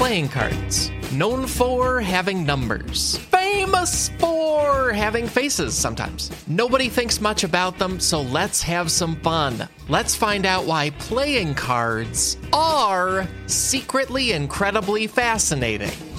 playing cards, known for having numbers, famous for having faces sometimes. Nobody thinks much about them, so let's have some fun. Let's find out why playing cards are secretly incredibly fascinating.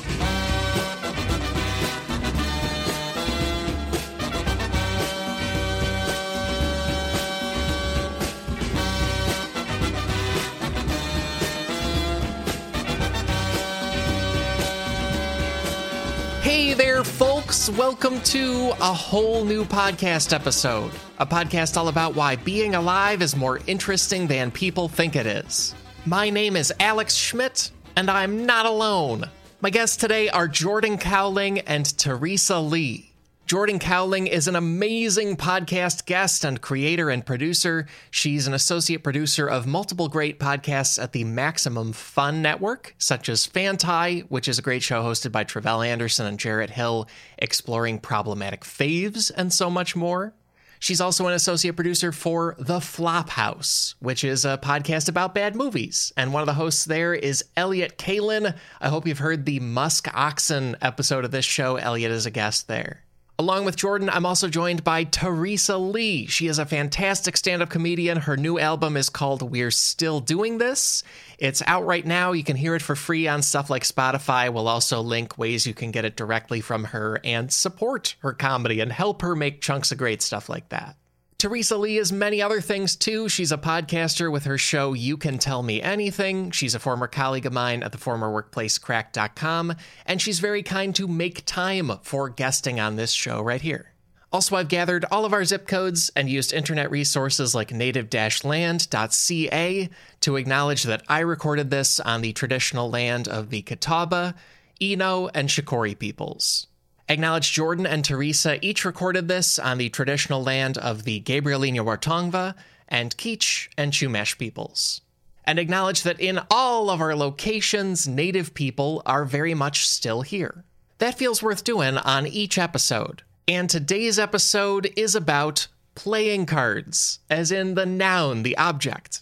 Welcome to a whole new podcast episode. A podcast all about why being alive is more interesting than people think it is. My name is Alex Schmidt, and I'm not alone. My guests today are Jordan Cowling and Teresa Lee. Jordan Cowling is an amazing podcast guest and creator and producer. She's an associate producer of multiple great podcasts at the Maximum Fun Network, such as FANTI, which is a great show hosted by Tre'vell Anderson and Jarrett Hill, exploring problematic faves and so much more. She's also an associate producer for The Flophouse, which is a podcast about bad movies. And one of the hosts there is Elliott Kalan. I hope you've heard the Musk Oxen episode of this show. Elliott is a guest there. Along with Jordan, I'm also joined by Teresa Lee. She is a fantastic stand up comedian. Her new album is called We're Still Doing This. It's out right now. You can hear it for free on stuff like Spotify. We'll also link ways you can get it directly from her and support her comedy and help her make chunks of great stuff like that. Teresa Lee is many other things too. She's a podcaster with her show You Can Tell Me Anything. She's a former colleague of mine at the former workplace Cracked.com, and she's very kind to make time for guesting on this show right here. Also, I've gathered all of our zip codes and used internet resources like native land.ca to acknowledge that I recorded this on the traditional land of the Catawba, Eno, and Shakori peoples. Acknowledge Jordan and Teresa each recorded this on the traditional land of the Gabrielina Wartongva and Kizh and Chumash peoples. And acknowledge that in all of our locations, native people are very much still here. That feels worth doing on each episode. And today's episode is about playing cards, as in the noun, the object.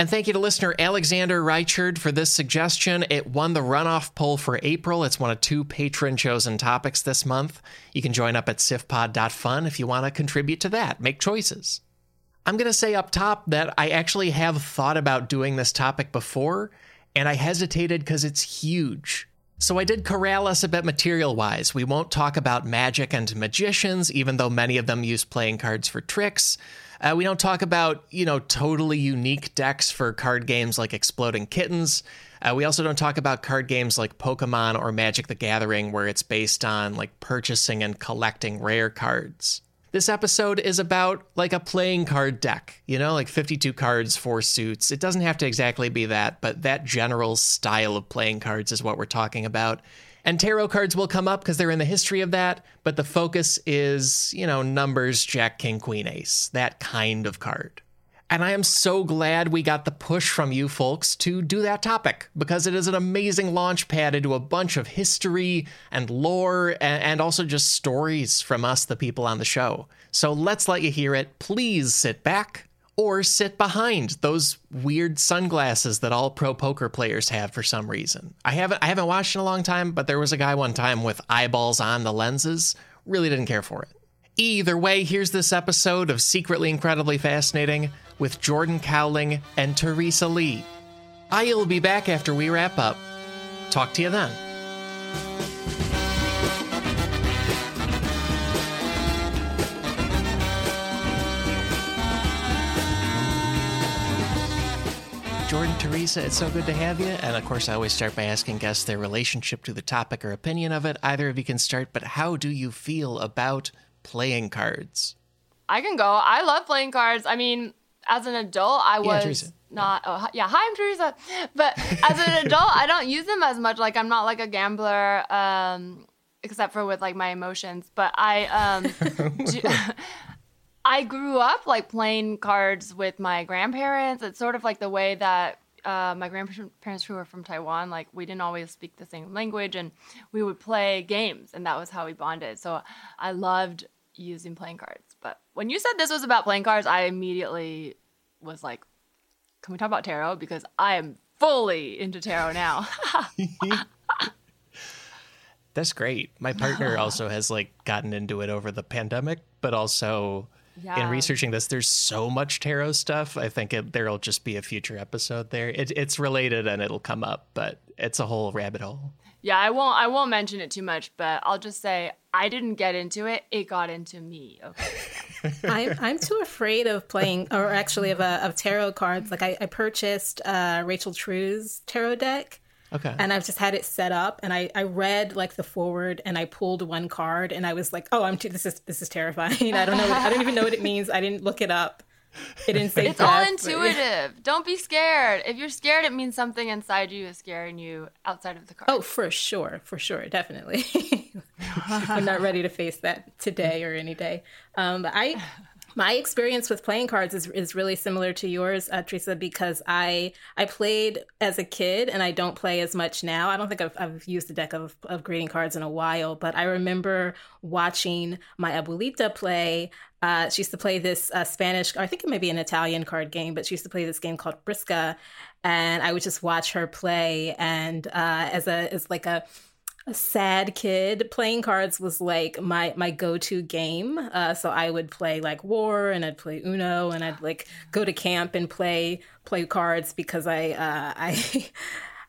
And thank you to listener Alexander Reichard for this suggestion. It won the runoff poll for April. It's one of two patron chosen topics this month. You can join up at sifpod.fun if you want to contribute to that, make choices. I'm going to say up top that I actually have thought about doing this topic before, and I hesitated because it's huge. So I did corral us a bit material wise. We won't talk about magic and magicians, even though many of them use playing cards for tricks. Uh, we don't talk about, you know, totally unique decks for card games like Exploding Kittens. Uh, we also don't talk about card games like Pokemon or Magic the Gathering, where it's based on like purchasing and collecting rare cards. This episode is about like a playing card deck, you know, like 52 cards, four suits. It doesn't have to exactly be that, but that general style of playing cards is what we're talking about. And tarot cards will come up because they're in the history of that, but the focus is, you know, numbers, jack, king, queen, ace, that kind of card. And I am so glad we got the push from you folks to do that topic because it is an amazing launch pad into a bunch of history and lore and, also just stories from us, the people on the show. So let's let you hear it. Please sit back or sit behind those weird sunglasses that all pro poker players have for some reason. I haven't I haven't watched in a long time, but there was a guy one time with eyeballs on the lenses. Really didn't care for it. Either way, here's this episode of Secretly Incredibly Fascinating with Jordan Cowling and Teresa Lee. I'll be back after we wrap up. Talk to you then. Jordan, Teresa, it's so good to have you. And of course, I always start by asking guests their relationship to the topic or opinion of it. Either of you can start, but how do you feel about playing cards? I can go. I love playing cards. I mean, as an adult, I was Teresa. not. Oh, yeah. Hi, I'm Teresa. But as an adult, I don't use them as much. Like I'm not like a gambler, um, except for with like my emotions. But I, um, do, I grew up like playing cards with my grandparents. It's sort of like the way that uh, my grandparents who were from Taiwan, like we didn't always speak the same language, and we would play games, and that was how we bonded. So I loved using playing cards. But when you said this was about playing cards, I immediately was like, can we talk about tarot? Because I am fully into tarot now. That's great. My partner also has like gotten into it over the pandemic, but also yeah. in researching this, there's so much tarot stuff. I think it, there'll just be a future episode there. It, it's related and it'll come up, but it's a whole rabbit hole. Yeah, I won't. I won't mention it too much, but I'll just say I didn't get into it. It got into me. Okay. I'm I'm too afraid of playing, or actually of uh, of tarot cards. Like I, I purchased uh, Rachel True's tarot deck, Okay. And I've just had it set up and I, I read like the forward and I pulled one card and I was like, oh, I'm too, this is this is terrifying. I don't know. What, I don't even know what it means. I didn't look it up. It didn't say. It's death, all intuitive. But... Don't be scared. If you're scared, it means something inside you is scaring you outside of the card. Oh, for sure, for sure, definitely. I'm not ready to face that today or any day. Um, but I my experience with playing cards is, is really similar to yours, uh, Teresa, because I I played as a kid and I don't play as much now. I don't think I've, I've used a deck of, of greeting cards in a while, but I remember watching my abuelita play. Uh, she used to play this uh, Spanish, I think it may be an Italian card game, but she used to play this game called Brisca, and I would just watch her play. And uh, as a as like a a sad kid playing cards was like my my go-to game uh, so i would play like war and i'd play uno and i'd like go to camp and play play cards because i uh, i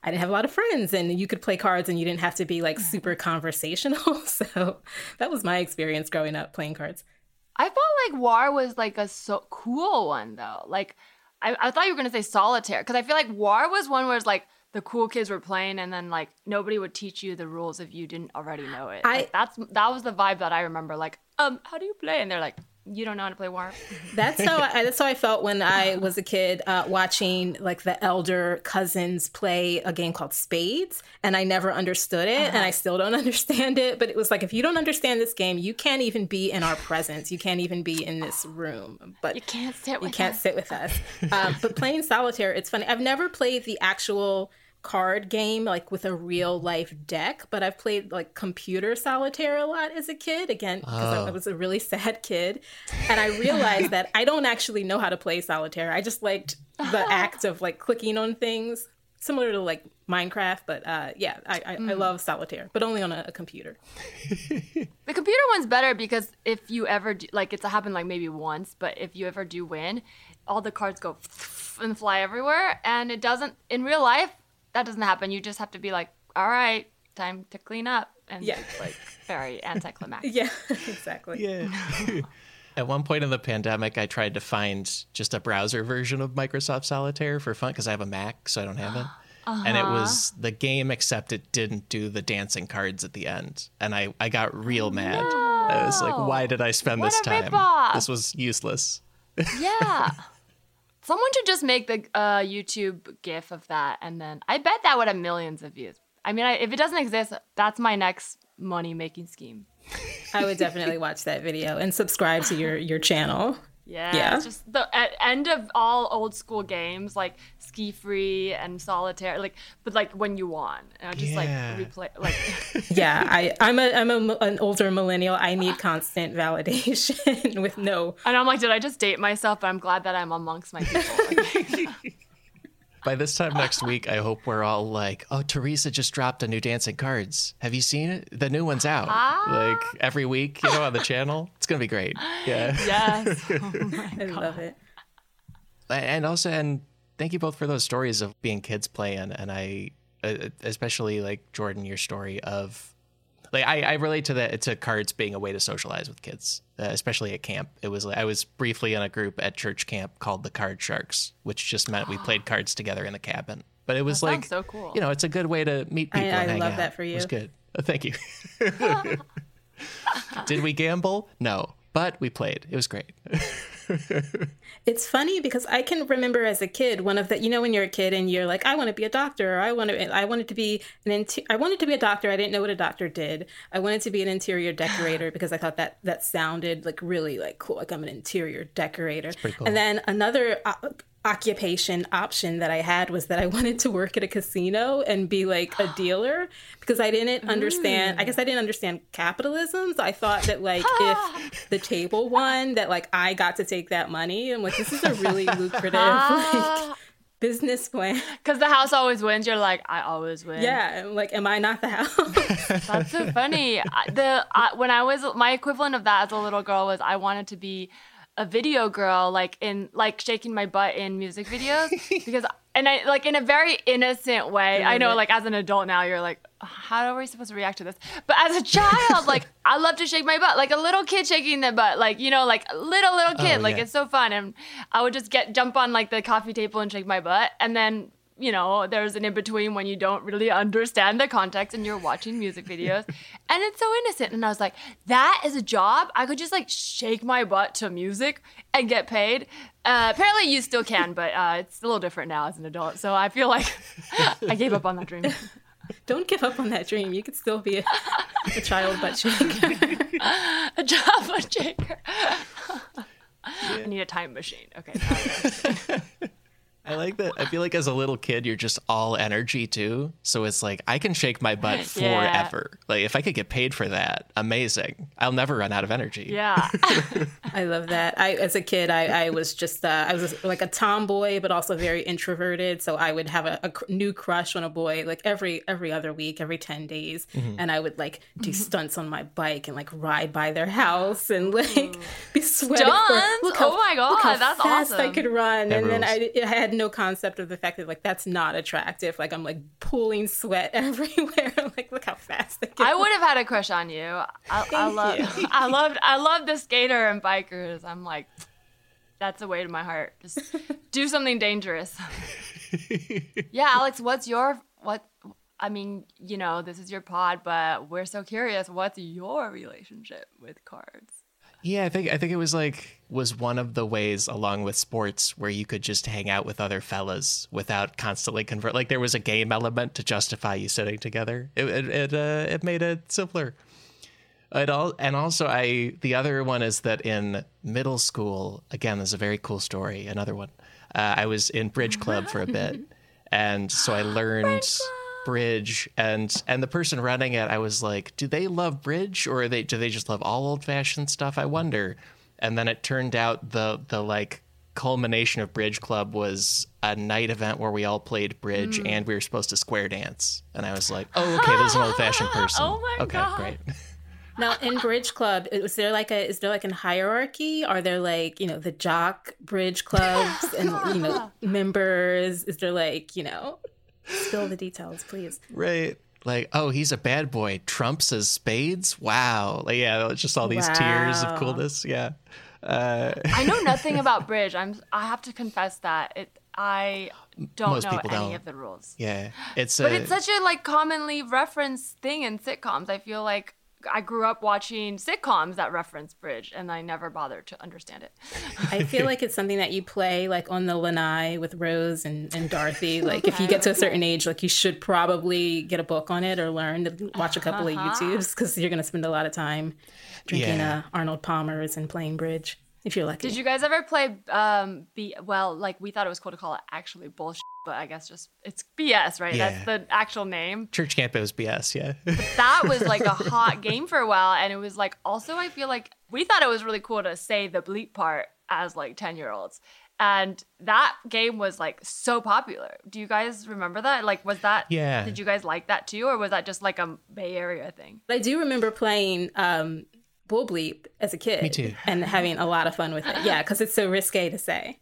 I didn't have a lot of friends, and you could play cards, and you didn't have to be like super conversational. So that was my experience growing up playing cards. I felt like War was like a so cool one though. Like I, I thought you were gonna say solitaire because I feel like War was one where it's like the cool kids were playing and then like nobody would teach you the rules if you didn't already know it. I, like, that's that was the vibe that I remember. Like, um, how do you play? And they're like, you don't know how to play War. That's how I, that's how I felt when I was a kid uh, watching like the elder cousins play a game called Spades, and I never understood it, uh-huh. and I still don't understand it. But it was like if you don't understand this game, you can't even be in our presence. You can't even be in this room. But you can't sit. With you can't us. sit with us. Um, but playing solitaire, it's funny. I've never played the actual card game like with a real life deck but i've played like computer solitaire a lot as a kid again because oh. I, I, was a really sad kid and i realized that i don't actually know how to play solitaire i just liked the act of like clicking on things similar to like minecraft but uh, yeah I, I, mm. I, love solitaire but only on a, a computer the computer one's better because if you ever do like it's happened like maybe once but if you ever do win all the cards go and fly everywhere and it doesn't in real life that doesn't happen. You just have to be like, all right, time to clean up. And yeah. it's like very anticlimactic. yeah, exactly. Yeah. At one point in the pandemic, I tried to find just a browser version of Microsoft Solitaire for fun because I have a Mac, so I don't have it. Uh-huh. And it uh-huh. was the game, except it didn't do the dancing cards at the end. And I, I got real mad. No. I was like, why did I spend what this time? This was useless. Yeah. Someone should just make the uh, YouTube GIF of that, and then I bet that would have millions of views. I mean, I, if it doesn't exist, that's my next money making scheme. I would definitely watch that video and subscribe to your your channel. Yeah, yeah. It's just the end of all old school games like SkiFree and Solitaire, like but like when you won, and I just yeah. like replay like. yeah, I I'm a I'm a, an older millennial. I need constant validation with no. And I'm like, did I just date myself? But I'm glad that I'm amongst my people. By this time next week, I hope we're all like, "Oh, Teresa just dropped a new Dancing Cards. Have you seen it? The new one's out. Ah. Like every week, you know, on the channel. It's gonna be great. Yeah. Yes. Oh I love it. And also, and thank you both for those stories of being kids playing, and I, uh, especially like Jordan, your story of like I, I relate to that to cards being a way to socialize with kids, uh, especially at camp. It was I was briefly in a group at church camp called the Card Sharks, which just meant we played cards together in the cabin. But it was that like so cool. You know, it's a good way to meet people. I, I love out. that for you. It was good. Uh, thank you. Did we gamble? No, but we played. It was great. It's funny because I can remember as a kid one of the you know when you're a kid and you're like I want to be a doctor or I want to I wanted to be an inter- I wanted to be a doctor I didn't know what a doctor did I wanted to be an interior decorator because I thought that that sounded like really like cool like I'm an interior decorator cool. and then another uh, occupation option that I had was that I wanted to work at a casino and be like a dealer because I didn't understand I mm. guess I didn't understand capitalism so I thought that like if the table won that like I got to take that money and like this is a really lucrative like business plan. Because the house always wins. You're like, I always win. Yeah, like, am I not the house? That's so funny. The I, when I was my equivalent of that as a little girl was I wanted to be a video girl, like in like shaking my butt in music videos because and I like in a very innocent way. I, know, like as an adult now, you're like, how are we supposed to react to this? But as a child, like I love to shake my butt, like a little kid shaking their butt, like you know, like little little kid, oh, like yeah. it's so fun. And I would just get jump on like the coffee table and shake my butt, and then you know, there's an in between when you don't really understand the context and you're watching music videos. and it's so innocent. And I was like, that is a job. I could just like shake my butt to music and get paid. Uh, apparently, you still can, but uh, it's a little different now as an adult. So I feel like I gave up on that dream. Don't give up on that dream. You could still be a, a child butt shaker. a child butt shaker. Yeah. I need a time machine. Okay. I like that. I feel like as a little kid, you're just all energy too. So it's like I can shake my butt forever. Yeah. Like if I could get paid for that, amazing. I'll never run out of energy. Yeah, I love that. I as a kid, I, I was just uh, I was like a tomboy, but also very introverted. So I would have a, a new crush on a boy like every every other week, every ten days, mm-hmm. and I would like do mm-hmm. stunts on my bike and like ride by their house and like be sweating. Stunts? How, oh my god, look how that's fast awesome. I could run, that and rules. then I, I had no concept of the fact that like that's not attractive. Like I'm like pooling sweat everywhere. like look how fast I can. I would have had a crush on you. I, I love. I loved. I love the skater and bikers. I'm like, that's the way to my heart. Just do something dangerous. yeah, Alex, what's your what? I mean, you know, this is your pod, but we're so curious. What's your relationship with cards? Yeah, I think I think it was like was one of the ways along with sports where you could just hang out with other fellas without constantly convert. Like there was a game element to justify you sitting together. It it it, uh, it made it simpler. It all and also I the other one is that in middle school again there's a very cool story. Another one. Uh, I was in bridge club for a bit, and so I learned bridge and and the person running it i was like do they love bridge or they do they just love all old fashioned stuff? I wonder. And then it turned out the the like culmination of bridge club was a night event where we all played bridge mm. and we were supposed to square dance. And i was like oh okay there's an old fashioned person. Oh my okay God. great. Now in bridge club is there like a is there like a hierarchy? Are there like you know the jock bridge clubs and you know members? Is there like you know Spill the details, please. Right. Like, oh, he's a bad boy. Trump says spades. Wow. Like, yeah, just all these wow. tears of coolness. Yeah. Uh, I know nothing about bridge. I'm. I have to confess that it. I don't Most know any don't. of the rules. Yeah, it's. But a, it's such a like commonly referenced thing in sitcoms. I feel like I grew up watching sitcoms that reference bridge, and I never bothered to understand it. I feel like it's something that you play like on the lanai with Rose and, and Dorothy. Like if you get to a certain age, like you should probably get a book on it or learn to watch a couple uh-huh. of YouTubes because you're going to spend a lot of time drinking yeah. uh, Arnold Palmer's and playing bridge if you're lucky. Did you guys ever play um be well like we thought it was cool to call it actually bullshit but I guess just it's BS, right? Yeah. That's the actual name. Church camp is BS, yeah. that was like a hot game for a while and it was like also I feel like we thought it was really cool to say the bleep part as like 10-year-olds. And that game was like so popular. Do you guys remember that? Like, was that? Yeah. Did you guys like that too, or was that just like a Bay Area thing? I do remember playing um, Bull Bleep as a kid. Me too. And having a lot of fun with it. Yeah, because it's so risque to say.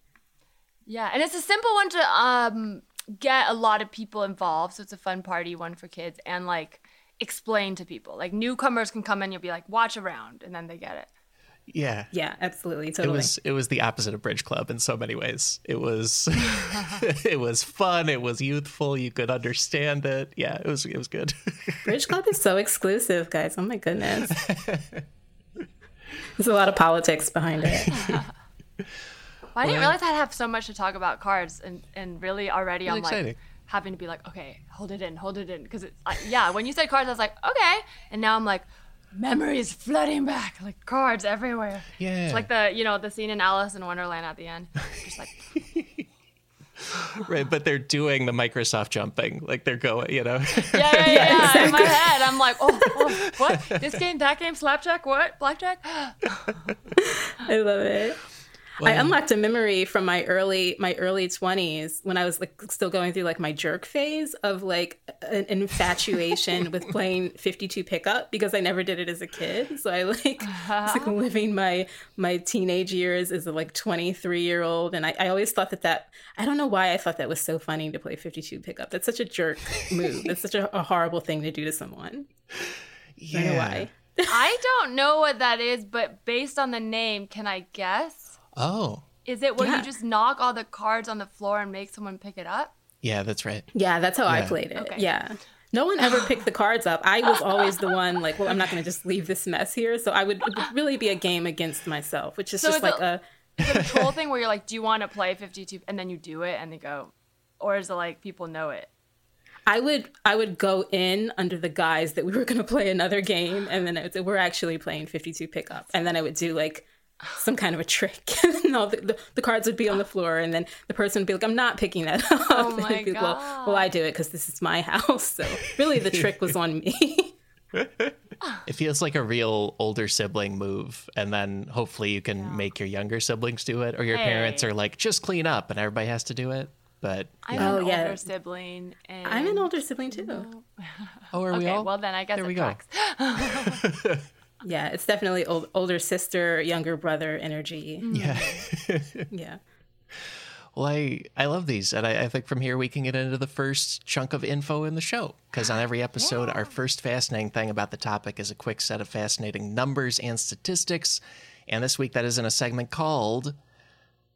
Yeah, and it's a simple one to um, get a lot of people involved. So it's a fun party one for kids and like explain to people. Like newcomers can come in, you'll be like, watch around, and then they get it. Yeah. Yeah, absolutely. Totally. It was it was the opposite of Bridge Club in so many ways. It was it was fun, it was youthful, you could understand it. Yeah, it was it was good. Bridge Club is so exclusive, guys. Oh my goodness. There's a lot of politics behind it. Well, I didn't realize I'd have so much to talk about cards, and and really already I'm exciting. like having to be like, okay, hold it in, hold it in, because it's like, yeah. When you said cards, I was like, okay, and now I'm like, memories flooding back, like cards everywhere. Yeah, it's like the you know the scene in Alice in Wonderland at the end, just like. right, but they're doing the Microsoft jumping, like they're going, you know. Yeah, yeah, yeah. yeah exactly. In my head, I'm like, oh, oh, what? This game, that game, slapjack, what? Blackjack? I love it. I unlocked a memory from my early my early 20s when I was like still going through like my jerk phase of like an infatuation with playing 52 pickup because I never did it as a kid. So I like was like uh-huh. living my my teenage years as a like 23 year old and I, I always thought that that I don't know why I thought that was so funny to play 52 pickup. That's such a jerk move. That's such a, a horrible thing to do to someone. Yeah. I don't know why. I don't know what that is, but based on the name, can I guess? Oh. Is it where Yeah. you just knock all the cards on the floor and make someone pick it up? Yeah, that's right. Yeah, that's how I played it. Okay. Yeah. No one ever picked the cards up. I was always the one like, well, I'm not going to just leave this mess here. So I would, it would really be a game against myself, which is So just is like it- a Is a troll thing where you're like, do you want to play 52? And then you do it and they go, or is it like people know it? I would I would go in under the guise that we were going to play another game, and then it, we're actually playing 52 pickup, and then I would do like some kind of a trick, and all the, the, the cards would be on the floor, and then the person would be like, "I'm not picking that up." Oh my I'd be like, well, God. well, I do it because this is my house. So really, the trick was on me. It feels like a real older sibling move, and then hopefully you can make your younger siblings do it, or your parents are like, just clean up, and everybody has to do it. But I'm Oh, an yeah. older sibling. And... I'm an older sibling too. oh, are we Okay, all? well then I guess There it we go. Tracks. Yeah, it's definitely old, older sister, younger brother energy. Mm-hmm. yeah. Yeah. Well, I, I love these. And I, I think from here we can get into the first chunk of info in the show. Because on every episode, our first fascinating thing about the topic is a quick set of fascinating numbers and statistics. And this week, that is in a segment called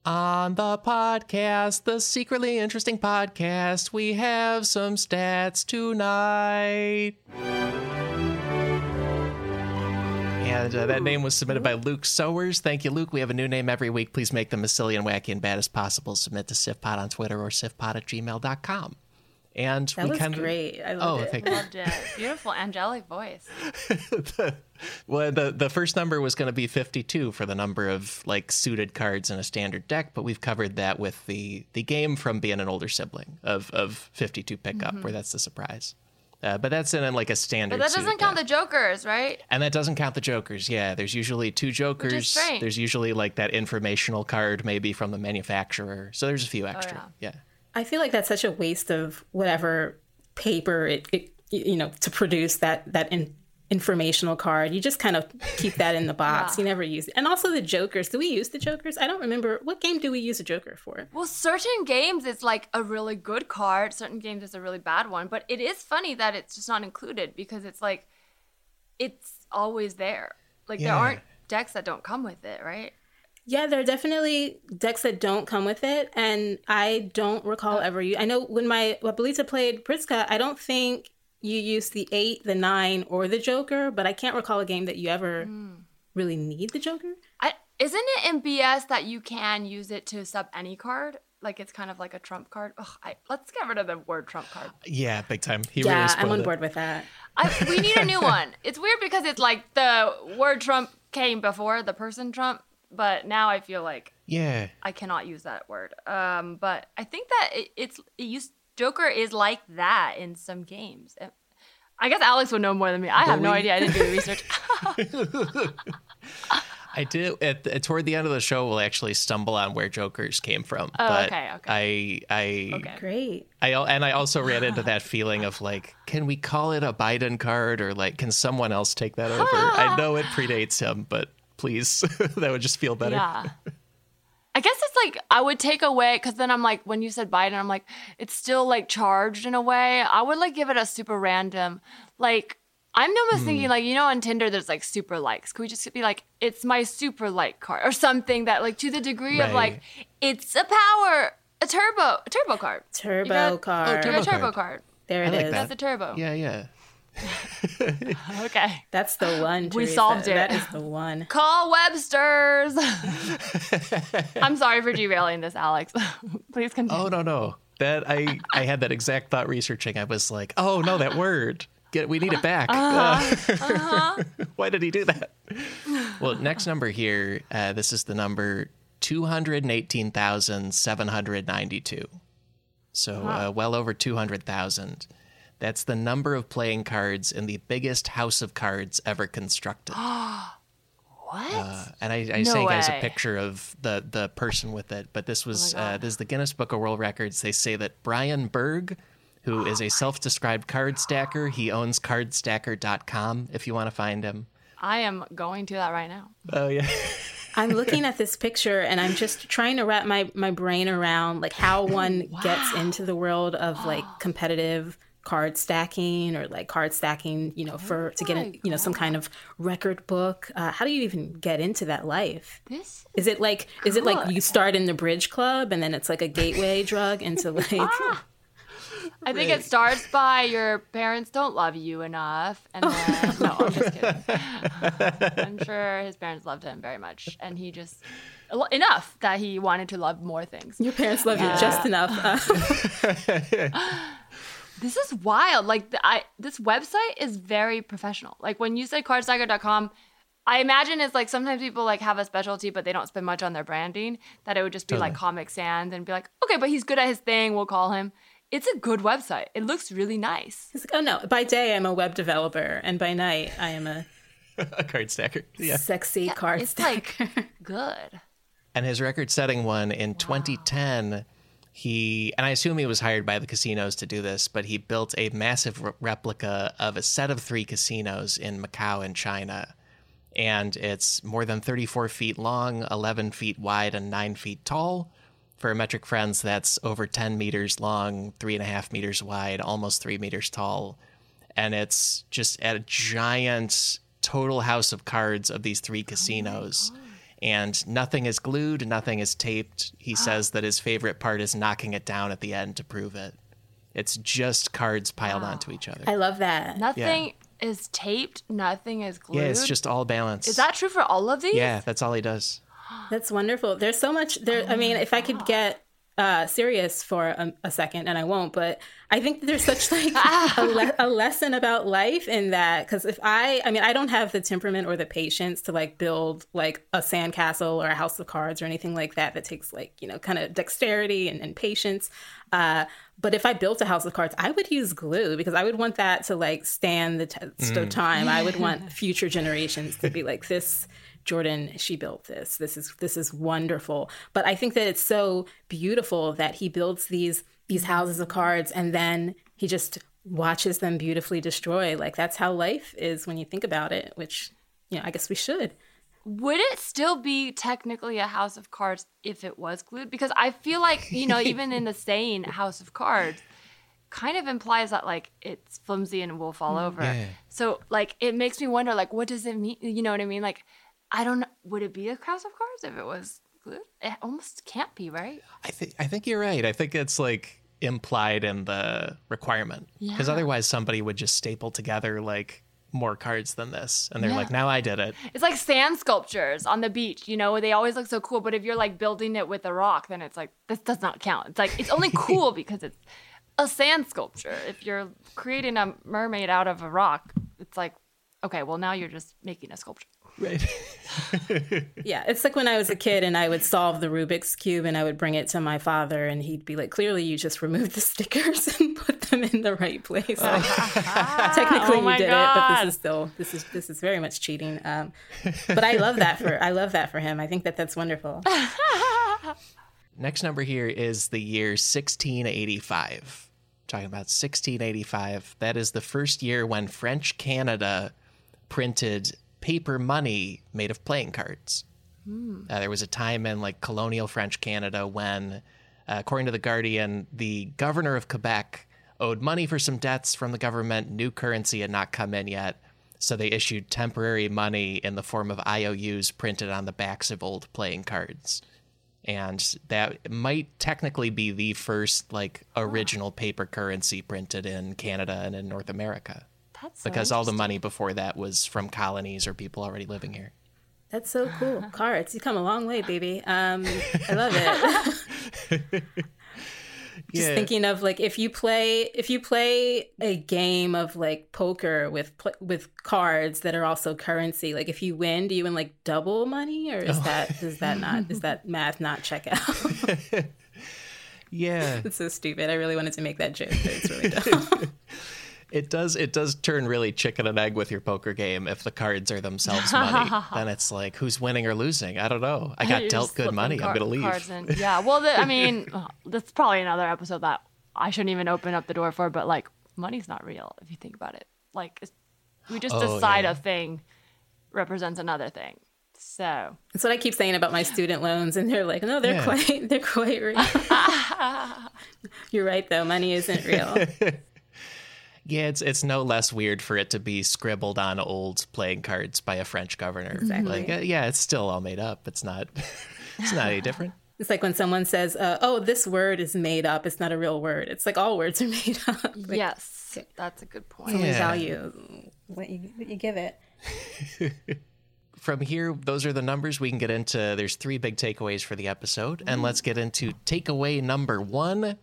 On the Podcast, the secretly interesting podcast. We have some stats tonight. And uh, that name was submitted by Luke Sowers. Thank you, Luke. We have a new name every week. Please make them as silly and wacky and bad as possible. Submit to SIFPod on Twitter or SIFPod at gmail.com. And That we was kind of great. I Oh, it. thank you. Loved it. Beautiful angelic voice. Well, the the first number was going to be 52 for the number of like suited cards in a standard deck, but we've covered that with the the game from being an older sibling of of 52 pickup, where that's the surprise. Uh, but that's in like a standard. But that doesn't count deck. the jokers, right? And that doesn't count the jokers. Yeah, there's usually two jokers. strange. There's usually like that informational card, maybe from the manufacturer. So there's a few Oh, extra. yeah. I feel like that's such a waste of whatever paper it, it you know to produce that that in, informational card. You just kind of keep that in the box. You never use it. And also the jokers. Do we use the jokers? I don't remember what game do we use a joker for? Well, certain games it's like a really good card. Certain games it's a really bad one. But it is funny that it's just not included because it's like it's always there. Like there aren't decks that don't come with it, right? Yeah, there are definitely decks that don't come with it, and I don't recall oh. ever. I know when my when Belita played Brisca, I don't think you used the eight, the nine, or the Joker, but I can't recall a game that you ever really need the Joker. I, isn't it in BS that you can use it to sub any card? Like it's kind of like a trump card. Ugh, I, let's get rid of the word trump card. Yeah, big time. He yeah, really I'm spoiled on it. board with that. I, we need a new one. It's weird because it's like the word Trump came before the person Trump, but now I feel like Yeah. I cannot use that word. Um, but I think that it, it's it used Joker is like that in some games. I guess Alex would know more than me. I have no idea. I didn't do the research. I did at, at toward the end of the show. We'll actually stumble on where Jokers came from. Oh, but okay, okay. I I Okay. Great. I and I also ran into that feeling of like, can we call it a Biden card or like, can someone else take that over? I know it predates him, but please, that would just feel better. Yeah. I guess it's like I would take away because then I'm like when you said Biden, I'm like it's still like charged in a way. I would like give it a super random, like I'm almost Hmm. thinking like you know on Tinder there's like super likes. Could we just be like it's my super like card or something that like to the degree of like it's a power a turbo a turbo card Turbo got- card. Oh, you turbo got a turbo card. card. there I it is. like that. That's a turbo. Yeah, yeah. Okay. That's the one. We solved it. That is the one. Call Webster's. I'm sorry for derailing this, Alex. Please continue. Oh no, no. That I I had that exact thought researching. I was like, oh no, that word. Get we need it back. Uh-huh. Why did he do that? Well, next number here. Uh, this is the number two hundred eighteen thousand seven hundred ninety-two. So uh, well over two hundred thousand. That's the number of playing cards in the biggest house of cards ever constructed. What? Uh, and I, I no sent you guys a picture of the the person with it, but this was oh uh, this is the Guinness Book of World Records. They say that Brian Berg, who oh is a self-described card stacker, he owns cardstacker.com if you want to find him. I am going to that right now. Oh yeah. I'm looking at this picture and I'm just trying to wrap my, my brain around like how one wow. gets into the world of like competitive card stacking or like card stacking, you know, for to get in, you know, some kind of record book. Uh, how do you even get into that life? This is, is it like good. is it like you start in the bridge club and then it's like a gateway drug into like ah. I think it starts by your parents don't love you enough, and then no, I'm just kidding. I'm sure his parents loved him very much, and he just enough that he wanted to love more things. Your parents love you just enough. This is wild. Like the, I, this website is very professional. Like when you say cardstacker.com, I imagine it's like sometimes people like have a specialty, but they don't spend much on their branding. That it would just be totally. like Comic Sans and be like, okay, but he's good at his thing. We'll call him. It's a good website. It looks really nice. Like, oh no! By day, I'm a web developer, and by night, I am a a card stacker. Yeah, sexy yeah, card it's stacker. Like good. And his record-setting one in wow. 2010 he and I assume he was hired by the casinos to do this, but he built a massive re- replica of a set of three casinos in Macau in China. And it's more than 34 feet long, 11 feet wide, and 9 feet tall. For metric friends, that's over 10 meters long, 3.5 meters wide, almost 3 meters tall. And it's just a giant total house of cards of these three oh casinos. Oh and nothing is glued, nothing is taped. He ah. says that his favorite part is knocking it down at the end to prove it. It's just cards piled wow. onto each other. I love that. Nothing yeah. is taped, nothing is glued. Yeah, it's just all balanced. Is that true for all of these? Yeah, that's all he does. That's wonderful. There's so much there. Oh I mean, if I could get uh, serious for a, a, second, and I won't. But I think there's such like a, le- a, lesson about life in that. Because if I, I mean, I don't have the temperament or the patience to like build like a sandcastle or a house of cards or anything like that. That takes like you know kind of dexterity and, and patience. Uh, but if I built a house of cards, I would use glue because I would want that to like stand the test mm. of time. I would want future generations to be like this Jordan, she built this. This is this is wonderful. But I think that it's so beautiful that he builds these these houses of cards and then he just watches them beautifully destroy. Like that's how life is when you think about it, which you know, I guess we should. Would it still be technically a house of cards if it was glued? Because I feel like, you know, even in the saying house of cards, kind of implies that like it's flimsy and will fall mm. over. Yeah. So like it makes me wonder like what does it mean? You know what I mean? Like I don't know. Would it be a house of cards if it was glued? It almost can't be, right? I think I think you're right. I think it's like implied in the requirement because yeah. otherwise somebody would just staple together like more cards than this and they're yeah. like now i did it it's like sand sculptures on the beach you know they always look so cool but if you're like building it with a rock then it's like this does not count it's like it's only cool because it's a sand sculpture if you're creating a mermaid out of a rock it's like okay well now you're just making a sculpture Right. yeah, it's like when I was a kid and I would solve the Rubik's cube and I would bring it to my father and he'd be like, "Clearly, you just removed the stickers and put them in the right place." technically, oh you did God. it, but this is still this is this is very much cheating. Um, but I love that for I love that for him. I think that that's wonderful. Next number here is the year 1685. Talking about 1685. That is the first year when French Canada printed paper money made of playing cards. Mm. Uh, there was a time in like colonial French Canada when, uh, according to the Guardian, the governor of Quebec owed money for some debts from the government. New currency had not come in yet, so they issued temporary money in the form of IOUs printed on the backs of old playing cards. And that might technically be the first like original paper currency printed in Canada and in North America. That's so because all the money before that was from colonies or people already living here. That's so cool. Cards, you come a long way, baby. Um, I love it. Just yeah. thinking of like if you play if you play a game of like poker with with cards that are also currency, like if you win, do you win like double money, or is oh. that does that not does that math not check out? yeah, it's so stupid. I really wanted to make that joke, but it's really dumb It does. It does turn really chicken and egg with your poker game if the cards are themselves money. then it's like who's winning or losing. I don't know. I got dealt good money. Car- I'm gonna leave. Yeah. Well, the, I mean, that's probably another episode that I shouldn't even open up the door for. But like, money's not real if you think about it. Like, we just oh, decide yeah. a thing represents another thing. So that's what I keep saying about my student loans, and they're like, no, they're yeah. quite, they're quite real. You're right, though. Money isn't real. Yeah, it's it's no less weird for it to be scribbled on old playing cards by a French governor. Exactly. Like, uh, yeah, it's still all made up. It's not. it's not any different. It's like when someone says, uh, "Oh, this word is made up. It's not a real word." It's like all words are made up. Like, yes, that's a good point. Only yeah. value what you, what you give it. From here, those are the numbers we can get into. There's three big takeaways for the episode, and let's get into takeaway number one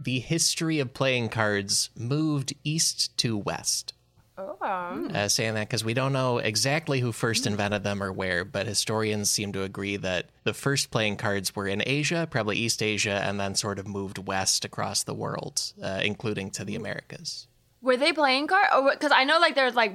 the history of playing cards moved east to west. Oh. Uh, saying that because we don't know exactly who first invented them or where, but historians seem to agree that the first playing cards were in Asia, probably East Asia, and then sort of moved west across the world, uh, including to the Americas. Were they playing cards? Because I know like there's like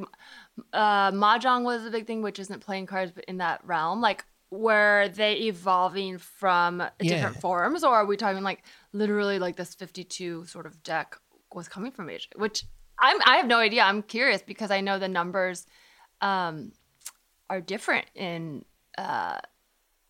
uh, mahjong was a big thing, which isn't playing cards, but in that realm, like were they evolving from different forms, or are we talking like literally like this 52 sort of deck was coming from Asia, which I'm I have no idea. I'm curious because I know the numbers um, are different in uh,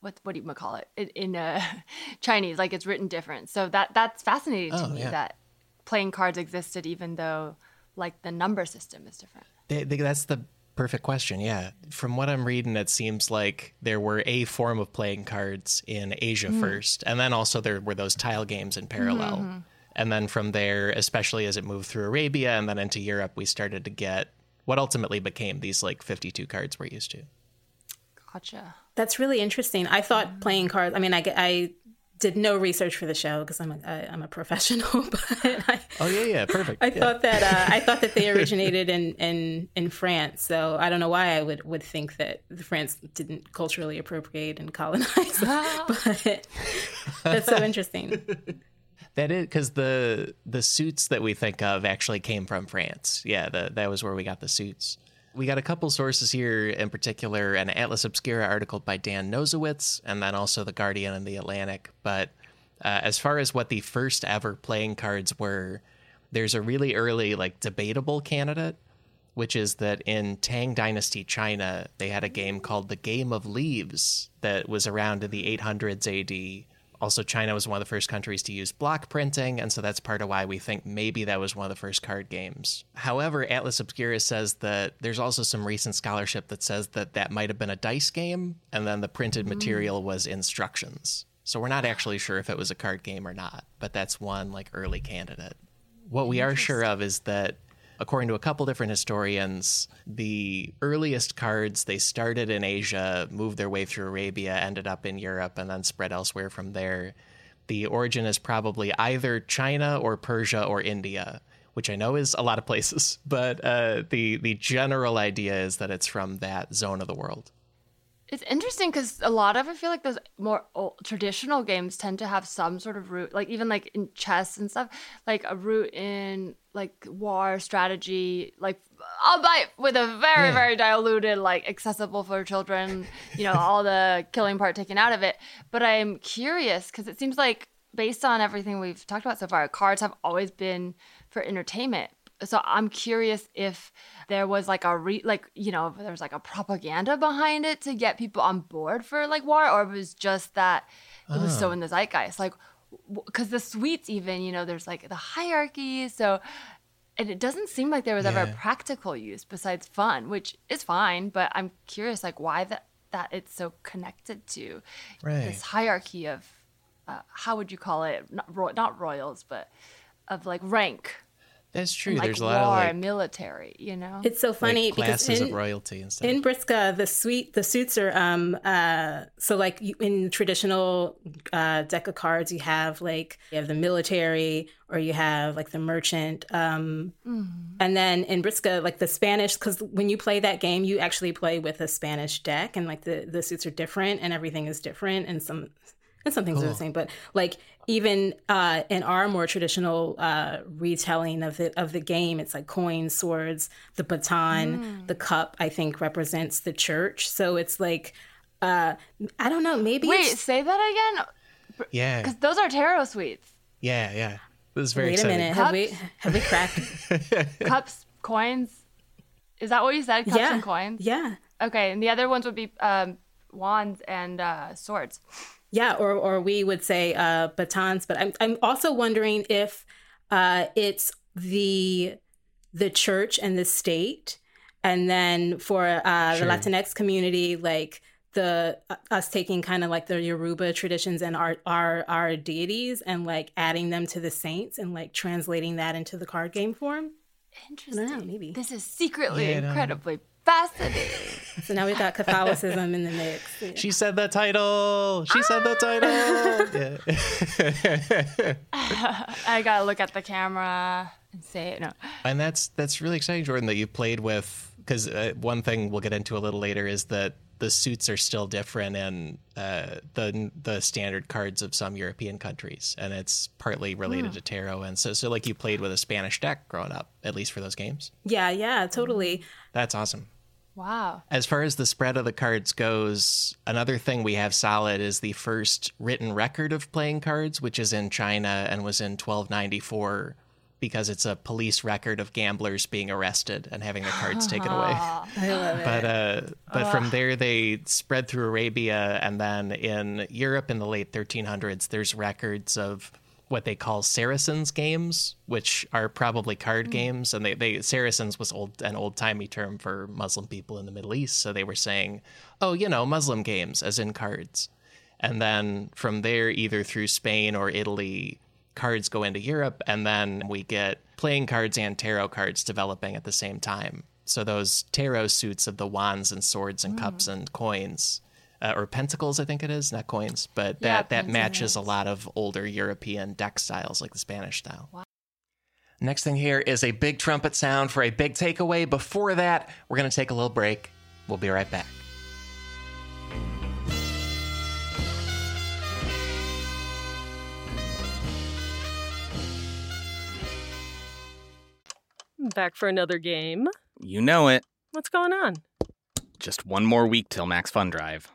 what what do you call it in, in uh, Chinese? Like it's written different. So that that's fascinating to oh, me yeah. that playing cards existed even though like the number system is different. They, they, that's the perfect question. Yeah, from what I'm reading, it seems like there were a form of playing cards in Asia mm. first, and then also there were those tile games in parallel. Mm-hmm. And then from there, especially as it moved through Arabia and then into Europe, we started to get what ultimately became these like 52 cards we're used to. Gotcha. That's really interesting. I thought playing cards. I mean, I, I did no research for the show because I'm a I, am a professional. But I, oh yeah, yeah, perfect. I yeah. thought that uh, I thought that they originated in, in in France. So I don't know why I would would think that France didn't culturally appropriate and colonize. but that's so interesting. That is because the the suits that we think of actually came from France. Yeah, the, that was where we got the suits. We got a couple sources here, in particular, an Atlas Obscura article by Dan Nosowitz, and then also The Guardian and The Atlantic. But uh, as far as what the first ever playing cards were, there's a really early, like, debatable candidate, which is that in Tang Dynasty China, they had a game called the Game of Leaves that was around in the 800s AD also, China was one of the first countries to use block printing, and so that's part of why we think maybe that was one of the first card games. However, Atlas Obscura says that there's also some recent scholarship that says that that might have been a dice game, and then the printed mm. material was instructions. So we're not actually sure if it was a card game or not, but that's one like early candidate. What we are sure of is that according to a couple different historians, the earliest cards they started in Asia, moved their way through Arabia, ended up in Europe, and then spread elsewhere from there. The origin is probably either China or Persia or India, which I know is a lot of places, but uh, the the general idea is that it's from that zone of the world. It's interesting because a lot of I feel like those more old, traditional games tend to have some sort of root, like even like in chess and stuff, like a root in like war strategy, like albeit with a very yeah. very diluted, like accessible for children, you know, all the killing part taken out of it. But I'm curious because it seems like based on everything we've talked about so far, cards have always been for entertainment. So I'm curious if there was like a re like you know there was like a propaganda behind it to get people on board for like war or it was just that it was so ah. in the zeitgeist like because the suites even you know there's like the hierarchy so and it doesn't seem like there was yeah. ever a practical use besides fun which is fine but i'm curious like why that that it's so connected to right. this hierarchy of uh, how would you call it not, ro- not royals but of like rank that's true. Like There's a lot of like military, you know. It's so funny like because in, of royalty and stuff. In Brisca, the suite, the suits are um uh so like in traditional uh deck of cards, you have like you have the military or you have like the merchant, um, mm-hmm. and then in Brisca, like the Spanish, because when you play that game, you actually play with a Spanish deck, and like the the suits are different and everything is different, and some and some things cool. are the same. But like even uh, in our more traditional uh, retelling of the of the game, it's like coins, swords, the baton, mm. the cup. I think represents the church. So it's like uh, I don't know. Maybe wait, say that again. Yeah, because those are tarot suites. Yeah, yeah. This is very Wait exciting. a minute. Have we have we cracked cups, coins? Is that what you said? Cups yeah. and coins. Yeah. Okay, and the other ones would be um, wands and uh, swords. Yeah, or or we would say uh, batons. But I'm I'm also wondering if uh, it's the the church and the state, and then for uh, sure. the Latinx community, like the uh, us taking kind of like the Yoruba traditions and our our our deities and like adding them to the saints and like translating that into the card game form. Interesting. Know, maybe this is secretly yeah, incredibly fascinating. so now we've got Catholicism in the mix. Yeah. She said the title. She said the title. I gotta look at the camera and say it. No. And that's that's really exciting, Jordan, that you played with. Because uh, one thing we'll get into a little later is that the suits are still different in uh, the the standard cards of some European countries, and it's partly related to tarot. And so, so like you played with a Spanish deck growing up, at least for those games. Yeah, yeah, totally. That's awesome. Wow. As far as the spread of the cards goes, another thing we have solid is the first written record of playing cards, which is in China and was in 1294 because it's a police record of gamblers being arrested and having their cards taken away. I love it. But uh, but from there they spread through Arabia and then in Europe in the late 1300s there's records of what they call Saracens games, which are probably card mm. games, and they, they Saracens was old an old timey term for Muslim people in the Middle East. So they were saying, oh, you know, Muslim games, as in cards. And then from there, either through Spain or Italy, cards go into Europe, and then we get playing cards and tarot cards developing at the same time. So those tarot suits of the wands and swords and mm. cups and coins, uh, or pentacles, I think it is, not coins, but that that matches a lot of older European deck styles like the Spanish style. Wow. Next thing here is a big trumpet sound for a big takeaway. Before that, we're going to take a little break. We'll be right back. Back for another game. You know it. What's going on? Just one more week till Max Fun Drive.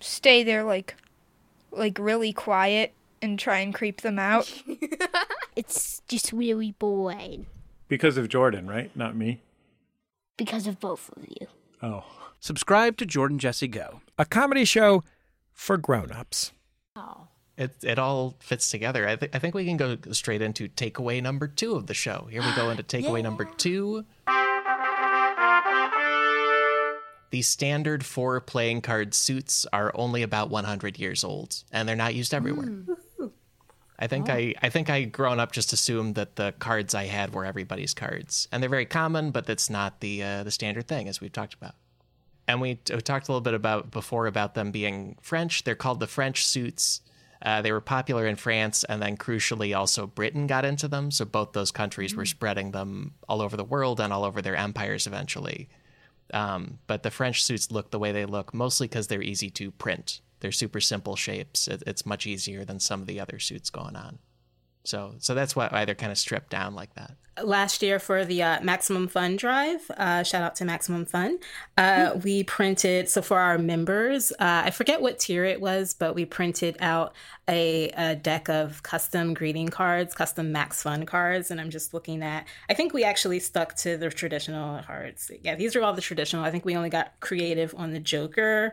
stay there like like really quiet and try and creep them out. it's just really boring. Because of Jordan, right? Not me because of both of you. Oh. Subscribe to Jordan Jesse Go, a comedy show for grown-ups. Oh. It, it all fits together. I, th- I think we can go straight into takeaway number two of the show. Here we go into takeaway yeah. number two. The standard four playing card suits are only about 100 years old, and they're not used everywhere. Mm. I think oh. I I think I grown up just assumed that the cards I had were everybody's cards, and they're very common, but that's not the uh, the standard thing as we've talked about. And we, we, talked a little bit about before about them being French. They're called the French suits. Uh, they were popular in France, and then crucially, also Britain got into them. So both those countries mm. were spreading them all over the world and all over their empires eventually. Um, but the French suits look the way they look mostly because they're easy to print. They're super simple shapes. It, it's much easier than some of the other suits going on. So so that's why they're kind of stripped down like that last year for the uh, Maximum Fun Drive. Uh, shout out to Maximum Fun. Uh, we printed, so for our members, uh, I forget what tier it was, but we printed out a, a, deck of custom greeting cards, custom Max Fun cards. And I'm just looking at, I think we actually stuck to the traditional cards. Yeah, these are all the traditional. I think we only got creative on the Joker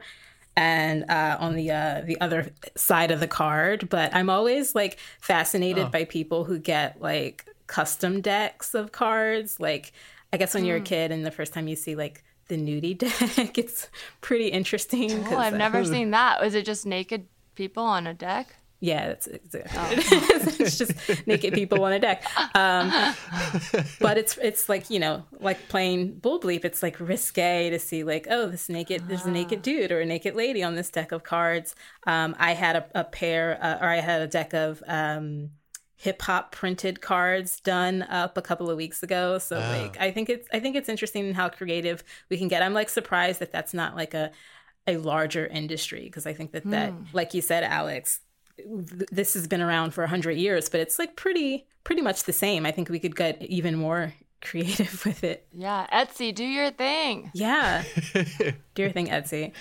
and uh, on the uh, the other side of the card. But I'm always like fascinated oh. by people who get like custom decks of cards. Like, I guess when mm. you're a hmm. kid and the first time you see like the nudie deck, it's pretty interesting. Oh, I've never seen that. Was it just naked people on a deck? Yeah, that's exactly oh. it it's just naked people on a deck. Um, but it's it's like you know, like playing Bull Bleep. It's like risque to see like, oh, this naked, there's a naked ah. dude or a naked lady on this deck of cards. Um, I had a, a pair, uh, or I had a deck of um, hip hop printed cards done up a couple of weeks ago. So oh. like I think it's I think it's interesting how creative we can get. I'm like surprised that that's not like a a larger industry because I think that mm. that hmm. like you said Alex this has been around for 100 years but it's like pretty pretty much the same. I think we could get even more creative with it. Yeah, Etsy, do your thing. Yeah. do your thing Etsy.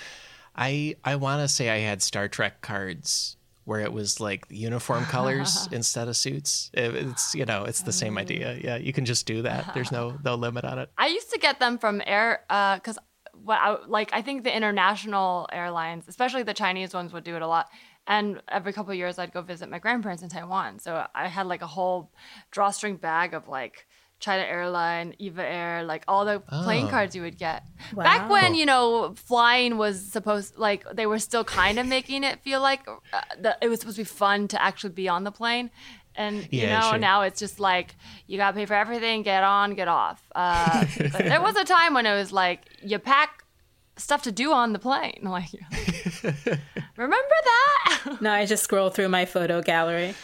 I I want to say I had Star Trek cards where it was like uniform colors instead of suits. It's you know it's the same idea. Yeah, you can just do that. There's no no limit on it. I used to get them from air because uh, what I, like I think the international airlines, especially the Chinese ones, would do it a lot. And every couple of years, I'd go visit my grandparents in Taiwan. So I had like a whole drawstring bag of like China Airline, Eva Air, like all the oh. playing cards you would get. Wow. Back when, you know, flying was supposed like they were still kind of making it feel like uh, the, it was supposed to be fun to actually be on the plane. And you yeah, know, sure. now it's just like you got to pay for everything, get on, get off. Uh, there was a time when it was like you pack stuff to do on the plane. Like, remember that? no, I just scroll through my photo gallery.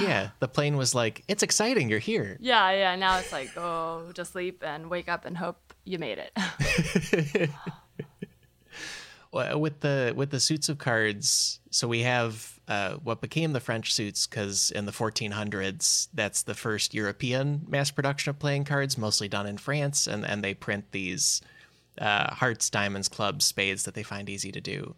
yeah, the plane was like, "It's exciting, you're here." Yeah, yeah. Now it's like, go to sleep and wake up and hope you made it. well, with the with the suits of cards, so we have uh, what became the French suits because in the 1400s, that's the first European mass production of playing cards, mostly done in France, and and they print these uh, hearts, diamonds, clubs, spades that they find easy to do.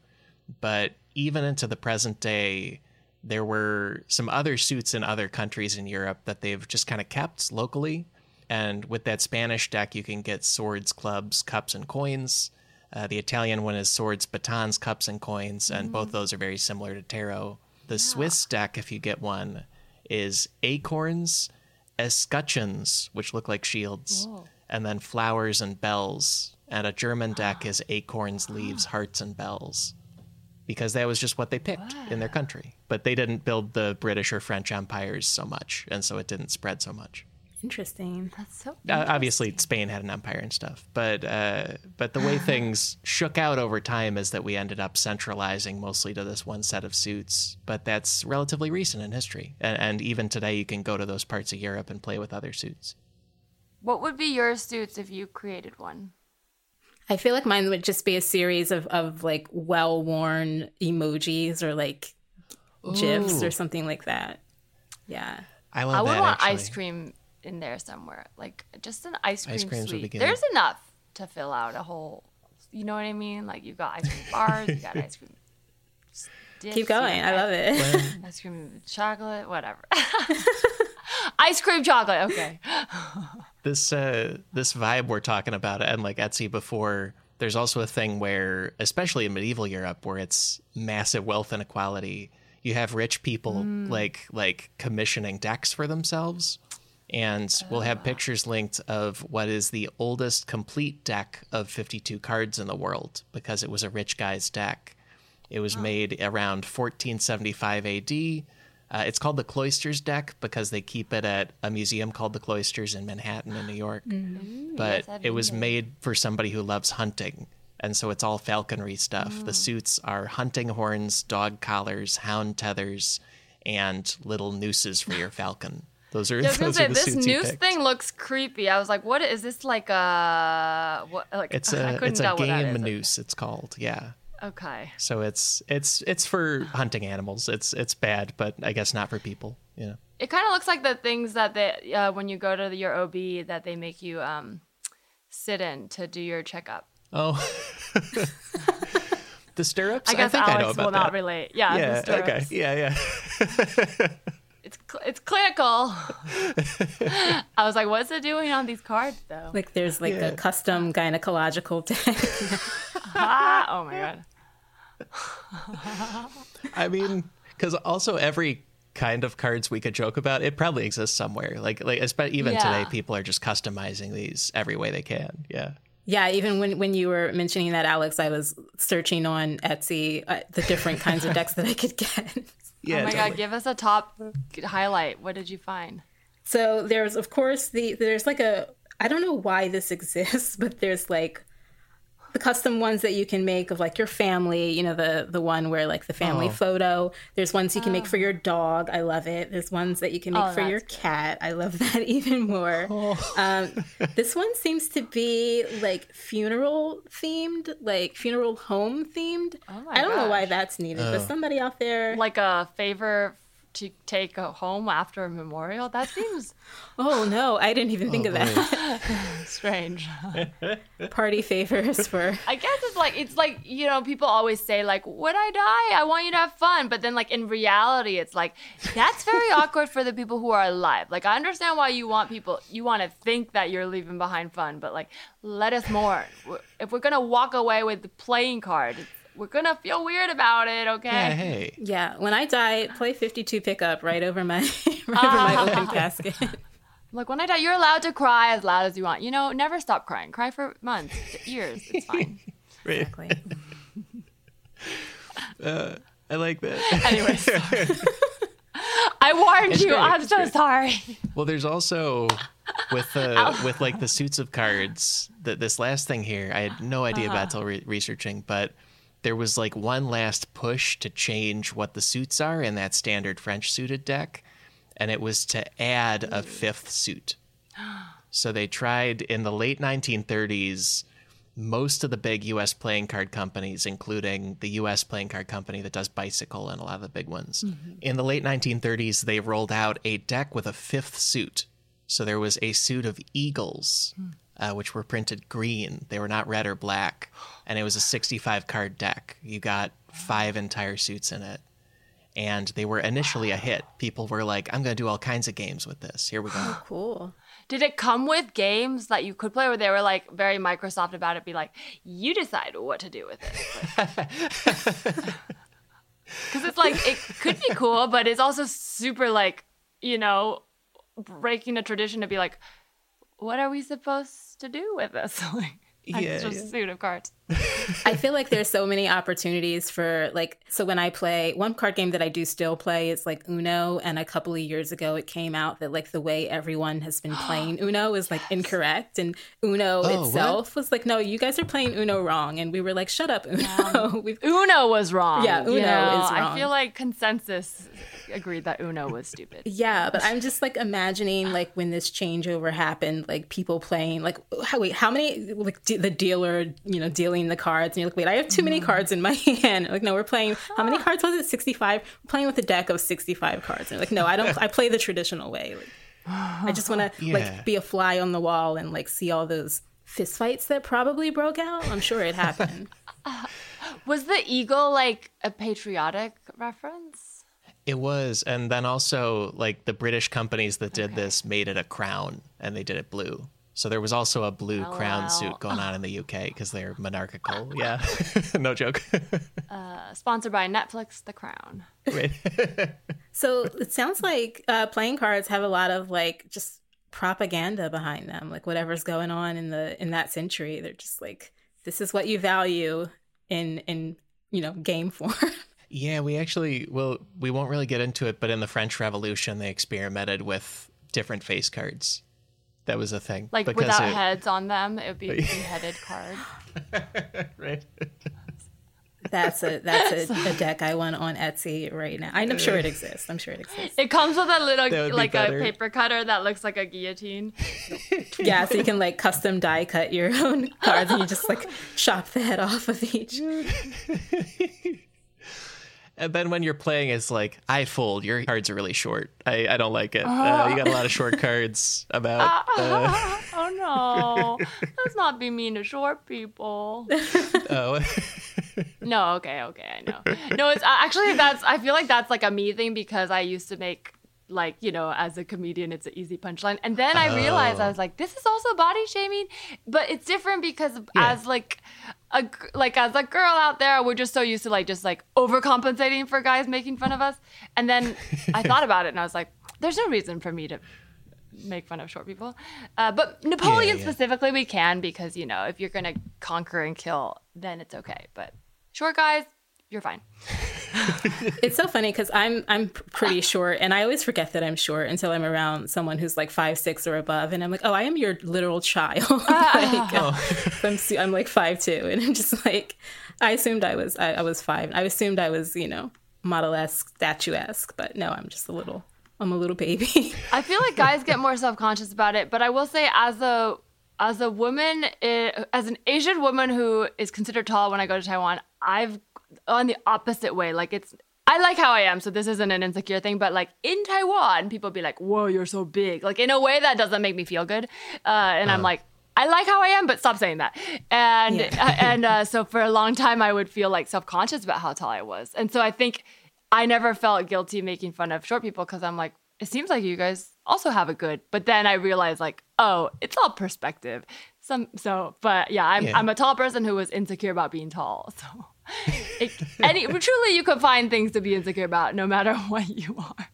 But even into the present day there were some other suits in other countries in Europe that they've just kind of kept locally. And with that Spanish deck, you can get swords, clubs, cups, and coins. Uh, the Italian one is swords, batons, cups, and coins, and mm. both those are very similar to tarot. The yeah. Swiss deck, if you get one, is acorns, escutcheons, which look like shields, Whoa. and then flowers and bells. And a German deck is acorns, leaves, hearts, and bells because that was just what they picked wow. in their country. But they didn't build the British or French empires so much, and so it didn't spread so much. Interesting. That's so. Uh, obviously, Spain had an empire and stuff, but uh, but the way things shook out over time is that we ended up centralizing mostly to this one set of suits. But that's relatively recent in history, and, and even today, you can go to those parts of Europe and play with other suits. What would be your suits if you created one? I feel like mine would just be a series of, of like well worn emojis or like Ooh. gifs or something like that. Yeah. I love I would that, want actually. ice cream in there somewhere. Like just an ice cream ice suite. There's enough to fill out a whole you know what I mean? Like you've got ice cream bars, you got ice cream sticks, Keep going. I love it. ice cream chocolate, whatever. ice cream chocolate, okay this uh, this vibe we're talking about and like Etsy before. There's also a thing where, especially in medieval Europe, where it's massive wealth inequality. You have rich people mm. like like commissioning decks for themselves, and we'll have ah. pictures linked of what is the oldest complete deck of 52 cards in the world because it was a rich guy's deck. It was made around 1475 AD uh, it's called the Cloisters deck because they keep it at a museum called the Cloisters in Manhattan in New York. Mm-hmm. But yes, it was made for somebody who loves hunting. And so it's all falconry stuff. Mm. The suits are hunting horns, dog collars, hound tethers, and little nooses for your falcon. Those are, yeah, those say, are the this noose thing looks creepy. I was like, "What is this like a what?" Like it's a it's a game noose. It's called yeah. Okay. So it's it's it's for hunting animals. It's it's bad, but I guess not for people. you know. It kind of looks like the things that they uh, when you go to the, your OB that they make you um, sit in to do your checkup. Oh. the stirrups. I guess think Alex I know about will that. not relate. Yeah. Yeah. Okay. Yeah. Yeah. It's clinical. I was like, what's it doing on these cards though? Like there's like Yeah. a custom gynecological deck. ah, oh my god. I mean, because also every kind of cards we could joke about, it probably exists somewhere. Like, like, espe- even Yeah. today, people are just customizing these every way they can. Yeah. yeah, even when when you were mentioning that, Alex, I was searching on Etsy uh, the different kinds of decks that I could get. Oh yeah. oh my totally. god, give us a top highlight. What did you find? So there's of course the there's like a I don't know why this exists, but there's like the custom ones that you can make of like your family, you know, the the one where like the family Oh. photo. There's ones you can make for your dog. I love it. There's ones that you can make Oh, for your that's cat. I love that even more. Um, this one seems to be like funeral themed, like funeral home themed. Oh I don't know why that's needed, Oh. but somebody out there. Like a favor to take a home after a memorial? That seems oh no, I didn't even think Oh, of that. strange. Party favors for I guess it's like it's like you know people always say like when I die I want you to have fun but then like in reality it's like that's very awkward for the people who are alive like I understand why you want people you want to think that you're leaving behind fun but like let us mourn if we're gonna walk away with the playing card we're gonna feel weird about it okay Yeah. Hey. Yeah, when I die, play 52 pickup right over my right over my open casket. like when I die you're allowed to cry as loud as you want you know never stop crying cry for months years it's fine Right. Exactly. Uh, I like that. anyway. I warned It's you great, I'm it's so great. sorry Well, there's also with the with like the suits of cards. That this last thing here, I had no idea about till re- researching, but there was like one last push to change what the suits are in that standard French suited deck, and it was to add a fifth suit. So they tried in the late 1930s. Most of the big U.S. playing card companies, including the U.S. playing card company that does Bicycle and a lot of the big ones, mm-hmm. in the late 1930s, they rolled out a deck with a fifth suit. So there was a suit of eagles, hmm. Uh, which were printed green. They were not red or black. And it was a 65 card deck. You got five entire suits in it. And they were initially a hit. People were like, I'm going to do all kinds of games with this. Here we go. Cool. Did it come with games that you could play, or they were like very Microsoft about it? Be like, you decide what to do with it. Because it's like it could be cool, but it's also super like you know breaking a tradition to be like, what are we supposed to do with this? like, Yeah, it's just yeah. a suit of cards. I feel like there's so many opportunities for like so when I play one card game that I do still play is like Uno and a couple of years ago it came out that like the way everyone has been playing Uno is like incorrect and Uno Oh, itself was like no you guys are playing Uno wrong and we were like shut up Uno We've, Uno was wrong. Yeah, you Uno know? is wrong I feel like consensus agreed that Uno was stupid. yeah but I'm just like imagining like when this changeover happened like people playing like how wait how many like de- the dealer you know dealing the cards and you're like wait I have too many cards in my hand. Like no we're playing how many cards was it? 65 we're playing with a deck of 65 cards. And you're like no I don't I play the traditional way. Like, I just want to Yeah. like be a fly on the wall and like see all those fist fights that probably broke out. I'm sure it happened. Was the eagle like a patriotic reference? It was. And then also, like, the British companies that did this made it a crown and they did it blue. So there was also a blue crown wow. suit going on in the UK because they're monarchical. Yeah. no joke. Uh, sponsored by Netflix, The Crown. Right. So it sounds like uh, playing cards have a lot of like just propaganda behind them. Like whatever's going on in the in that century, they're just like, this is what you value in in you know game form. Yeah, we actually well, we won't really get into it, but in the French Revolution, they experimented with different face cards. That was a thing. Like because without it- heads on them, it would be a beheaded card. right? that's a that's a, a deck I want on Etsy right now. I'm sure it exists. I'm sure it exists. It comes with a little like better. a paper cutter that looks like a guillotine. Yeah, so you can like custom die cut your own cards and you just like chop the head off of each. And then when you're playing, it's like, I fold. Your cards are really short. I, I don't like it. Uh, you got a lot of short cards about. Uh... oh no. Let's not be mean to short people. oh. no, okay, okay, I know. No, it's actually that's I feel like that's like a me thing because I used to make like you know as a comedian it's an easy punchline. And then i realized i was like this is also body shaming but it's different because yeah. as like a like as a girl out there we're just so used to like just like overcompensating for guys making fun of us. And then i thought about it and i was like there's no reason for me to make fun of short people. Uh, but napoleon yeah, yeah. specifically we can because you know if you're gonna conquer and kill then it's okay. But short guys you're fine it's so funny because I'm I'm pretty short, and I always forget that I'm short until I'm around someone who's like five six or above, and I'm like, oh, I am your literal child. Ah. like, oh. I'm I'm like five two, and I'm just like, I assumed I was I, I was five. I assumed I was you know model esque, statuesque, but no, I'm just a little I'm a little baby. I feel like guys get more self conscious about it, but I will say as a as a woman, it, as an Asian woman who is considered tall when I go to Taiwan, I've on the opposite way. Like it's I like how I am, so this isn't an insecure thing, but like in Taiwan, people be like, Whoa, you're so big. Like in a way that doesn't make me feel good. Uh, and uh I'm like, I like how I am, but stop saying that. And yeah. Uh, and uh, so for a long time, I would feel like self conscious about how tall I was, and so I think I never felt guilty making fun of short people because I'm like, it seems like you guys also have a good. But then I realized like, oh, it's all perspective. Some so, but yeah, I'm yeah. I'm a tall person who was insecure about being tall, so it, any truly you could find things to be insecure about no matter what you are.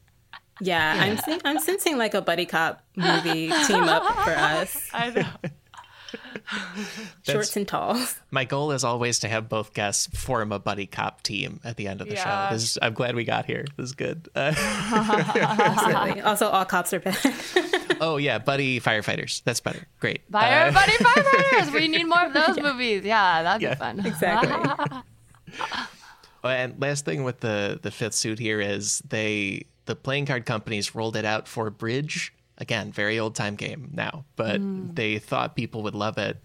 Yeah, yeah. I'm see- I'm sensing like a buddy cop movie team up for us. I know. Shorts and talls. My goal is always to have both guests form a buddy cop team at the end of the yeah. show. Is, I'm glad we got here. This is good. Uh, Absolutely. Also, all cops are bad. oh yeah, buddy firefighters. That's better. Great. Fire, uh, buddy firefighters. We need more of those yeah. movies. Yeah, that'd yeah. be fun. Exactly. And last thing with the the fifth suit here is they the playing card companies rolled it out for bridge. Again very old time game now but mm. they thought people would love it.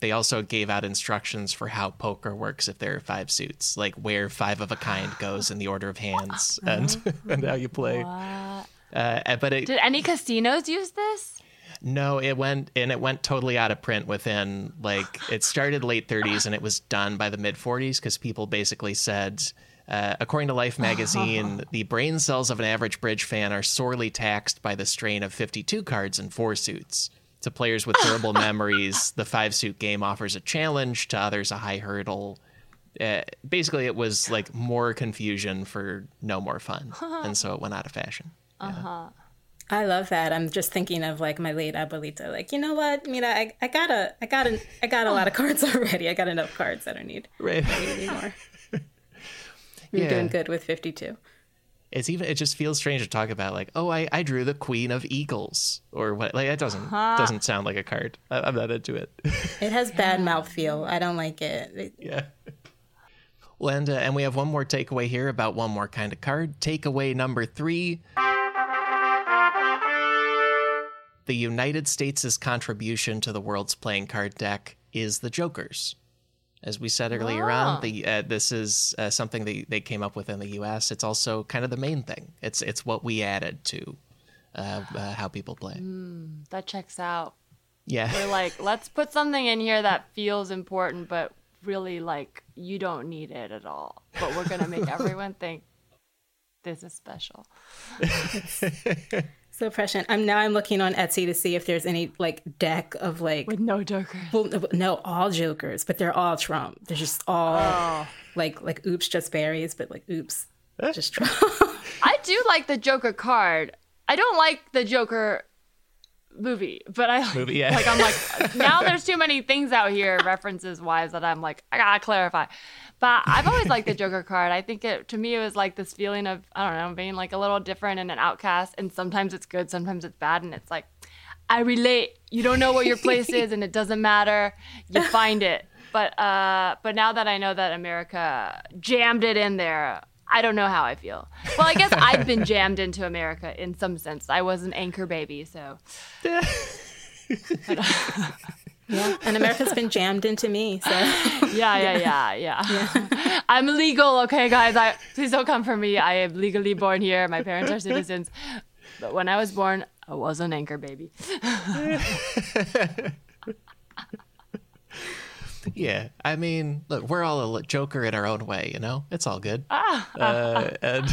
They also gave out instructions for how poker works if there are five suits like where five of a kind goes in the order of hands and and how you play. Uh, but it, did any casinos use this no, it went and it went totally out of print within like it started late 30s and it was done by the mid 40s because people basically said, uh, according to Life magazine, the brain cells of an average bridge fan are sorely taxed by the strain of 52 cards and four suits. To players with durable memories, the five suit game offers a challenge. To others, a high hurdle. Uh, basically, it was like more confusion for no more fun, and so it went out of fashion. Uh huh. I love that. I'm just thinking of like my late abuelita. Like, you know what? Mira, I, I got a, I got a, I got a lot of cards already. I got enough cards. I don't need, right. I don't need anymore. You're yeah. doing good with 52. It's even. It just feels strange to talk about. Like, oh, I, I drew the Queen of Eagles or what? Like, it doesn't huh. doesn't sound like a card. I, am not into it. it has bad mouth feel. I don't like it. Yeah. Well, and uh, and we have one more takeaway here about one more kind of card. Takeaway number three. The United States' contribution to the world's playing card deck is the Jokers. As we said earlier oh. on, the uh, this is uh, something that they came up with in the U.S. It's also kind of the main thing. It's it's what we added to uh, uh how people play. Mm, that checks out. Yeah, we're like, let's put something in here that feels important, but really like you don't need it at all. But we're gonna make everyone think this is special. So prescient. I'm now I'm looking on Etsy to see if there's any like deck of like with no jokers. Well, no, all jokers, but they're all Trump. They're just all oh. like like oops, just berries, but like oops, eh. just Trump. I do like the Joker card. I don't like the Joker movie, but I movie, yeah. like I'm like now there's too many things out here references wise that I'm like I gotta clarify. But I've always liked the Joker card. I think it to me it was like this feeling of I don't know being like a little different and an outcast, and sometimes it's good, sometimes it's bad, and it's like I relate. You don't know what your place is, and it doesn't matter. You find it. But uh, but now that I know that America jammed it in there, I don't know how I feel. Well, I guess I've been jammed into America in some sense. I was an anchor baby, so. Yeah, and America's been jammed into me. So yeah, yeah, yeah, yeah. yeah. I'm legal, okay, guys. I please don't come for me. I am legally born here. My parents are citizens. But when I was born, I was an anchor baby. yeah, I mean, look, we're all a Joker in our own way, you know. It's all good. Ah, uh, and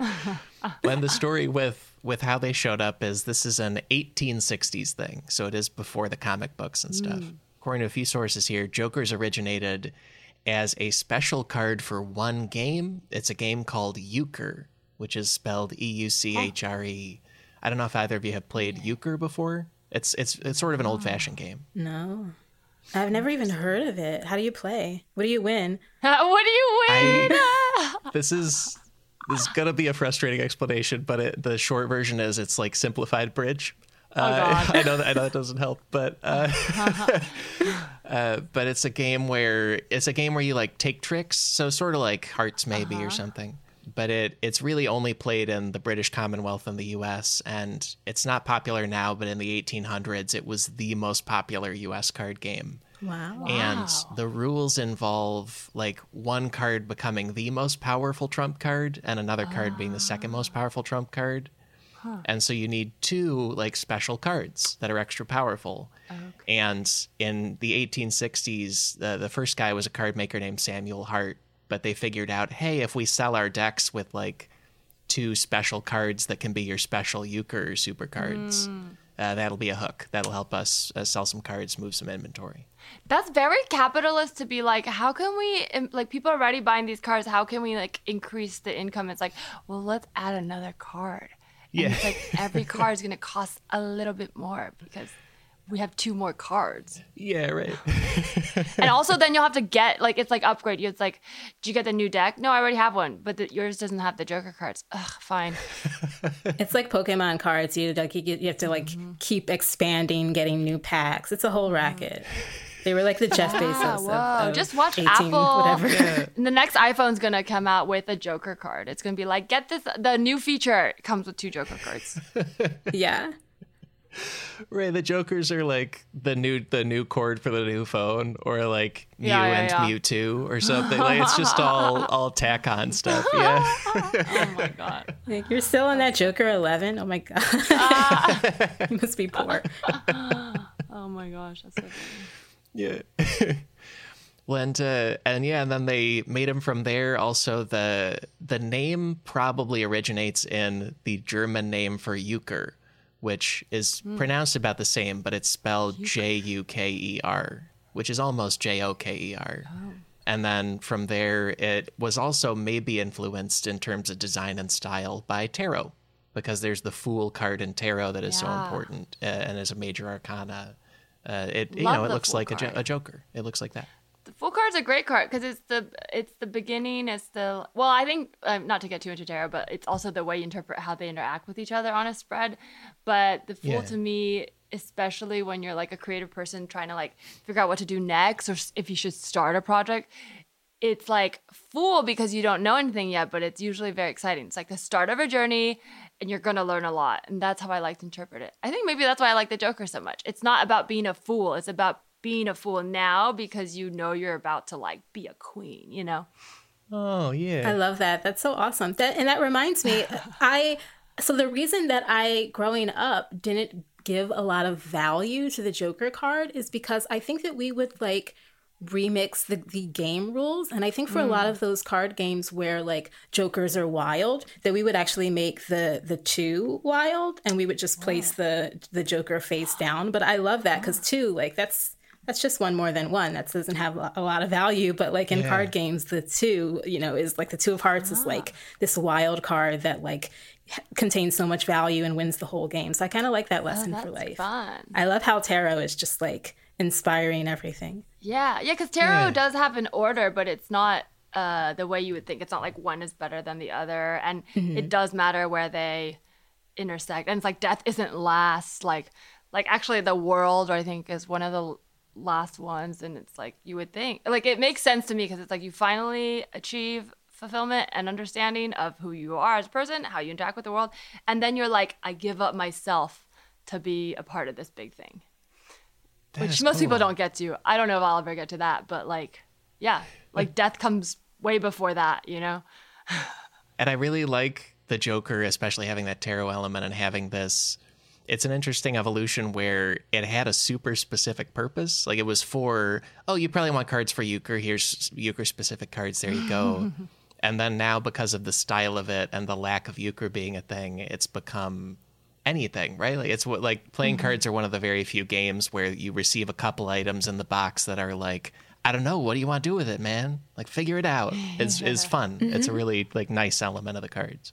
when the story with with how they showed up is this is an 1860s thing, so it is before the comic books and stuff. Mm. According to a few sources here, Joker's originated as a special card for one game. It's a game called Euchre, which is spelled E U C H R E. I don't know if either of you have played Euchre before. It's it's it's sort of an old fashioned game. No. I've never even heard of it. How do you play? What do you win? what do you win? I, this is this is gonna be a frustrating explanation, but it, the short version is it's like simplified bridge. Oh, uh, I know that I know that doesn't help, but uh, uh, but it's a game where it's a game where you like take tricks, so sort of like Hearts maybe uh-huh. or something. But it it's really only played in the British Commonwealth and the U.S. and it's not popular now. But in the 1800s, it was the most popular U.S. card game. Wow. And the rules involve like one card becoming the most powerful trump card and another card being the second most ah. powerful trump card. Huh. And so you need two like special cards that are extra powerful. Okay. And in the 1860s, the, the first guy was a card maker named Samuel Hart, but they figured out, hey, if we sell our decks with like two special cards that can be your special euchre super cards, mm. uh, that'll be a hook. That'll help us uh, sell some cards, move some inventory. That's very capitalist to be like, how can we like people are already buying these cards. How can we like increase the income? It's like, well, let's add another card. And yeah. it's like every card is gonna cost a little bit more because we have two more cards. Yeah, right. and also, then you'll have to get like it's like upgrade. It's like, do you get the new deck? No, I already have one, but the, yours doesn't have the Joker cards. Ugh, fine. it's like Pokemon cards. You like you, you have to like mm-hmm. keep expanding, getting new packs. It's a whole racket. They were like the Jeff Bezos. Whoa. Of, of Just watch 18, Apple. Whatever. Yeah. the next iPhone's gonna come out with a Joker card. It's gonna be like, get this. The new feature comes with two Joker cards. yeah. Right, the Jokers are like the new the new cord for the new phone, or like Mew yeah, yeah, and yeah. Mewtwo or something. Like it's just all all tack on stuff. Yeah. oh my god. Like, you're still on that Joker eleven. Oh my god. Ah. you must be poor. oh my gosh, that's so funny. Yeah. well, and uh, and yeah, and then they made him from there. Also, the the name probably originates in the German name for euchre, which is mm. pronounced about the same, but it's spelled J U K E R, which is almost J O K E R. Oh. And then from there, it was also maybe influenced in terms of design and style by tarot, because there's the Fool card in tarot that is yeah. so important uh, and is a major arcana uh, it you know it looks like a, a, Joker. It looks like that. Fool card's a great card because it's the it's the beginning. It's the well, I think um, not to get too into tarot, but it's also the way you interpret how they interact with each other on a spread. But the Fool yeah. to me, especially when you're like a creative person trying to like figure out what to do next or if you should start a project, it's like Fool because you don't know anything yet, but it's usually very exciting. It's like the start of a journey and you're going to learn a lot. And that's how I like to interpret it. I think maybe that's why I like the Joker so much. It's not about being a fool, it's about being a fool now because you know you're about to like be a queen, you know? Oh, yeah. I love that. That's so awesome. That and that reminds me, I so the reason that I growing up didn't give a lot of value to the Joker card is because I think that we would like remix the, the game rules and i think for mm. a lot mm. of those card games where like jokers are wild that we would actually make the the two wild and we would just place oh. the the joker face down but i love that because two like that's that's just one more than one that doesn't have a lot of value but like in yeah. card games the two you know is like the two of hearts ah. is like this wild card that like contains so much value and wins the whole game so i kind of like that oh, lesson oh, for life fun. i love how tarot is just like inspiring everything yeah, yeah, because tarot yeah. does have an order, but it's not uh, the way you would think. It's not like one is better than the other, and mm-hmm. it does matter where they intersect. And it's like death isn't last. Like, like actually, the world I think is one of the last ones, and it's like you would think. Like it makes sense to me because it's like you finally achieve fulfillment and understanding of who you are as a person, how you interact with the world, and then you're like, I give up myself to be a part of this big thing That which most cool. people don't get to. I don't know if I'll ever get to that, but like, yeah, like death comes way before that, you know? and I really like the Joker, especially having that tarot element and having this. It's an interesting evolution where it had a super specific purpose. Like it was for, oh, you probably want cards for euchre. Here's euchre specific cards. There you go. and then now, because of the style of it and the lack of euchre being a thing, it's become anything, right? Like it's what like playing mm-hmm. cards are one of the very few games where you receive a couple items in the box that are like, I don't know, what do you want to do with it, man? Like figure it out. It's it's fun. Mm-hmm. It's a really like nice element of the cards.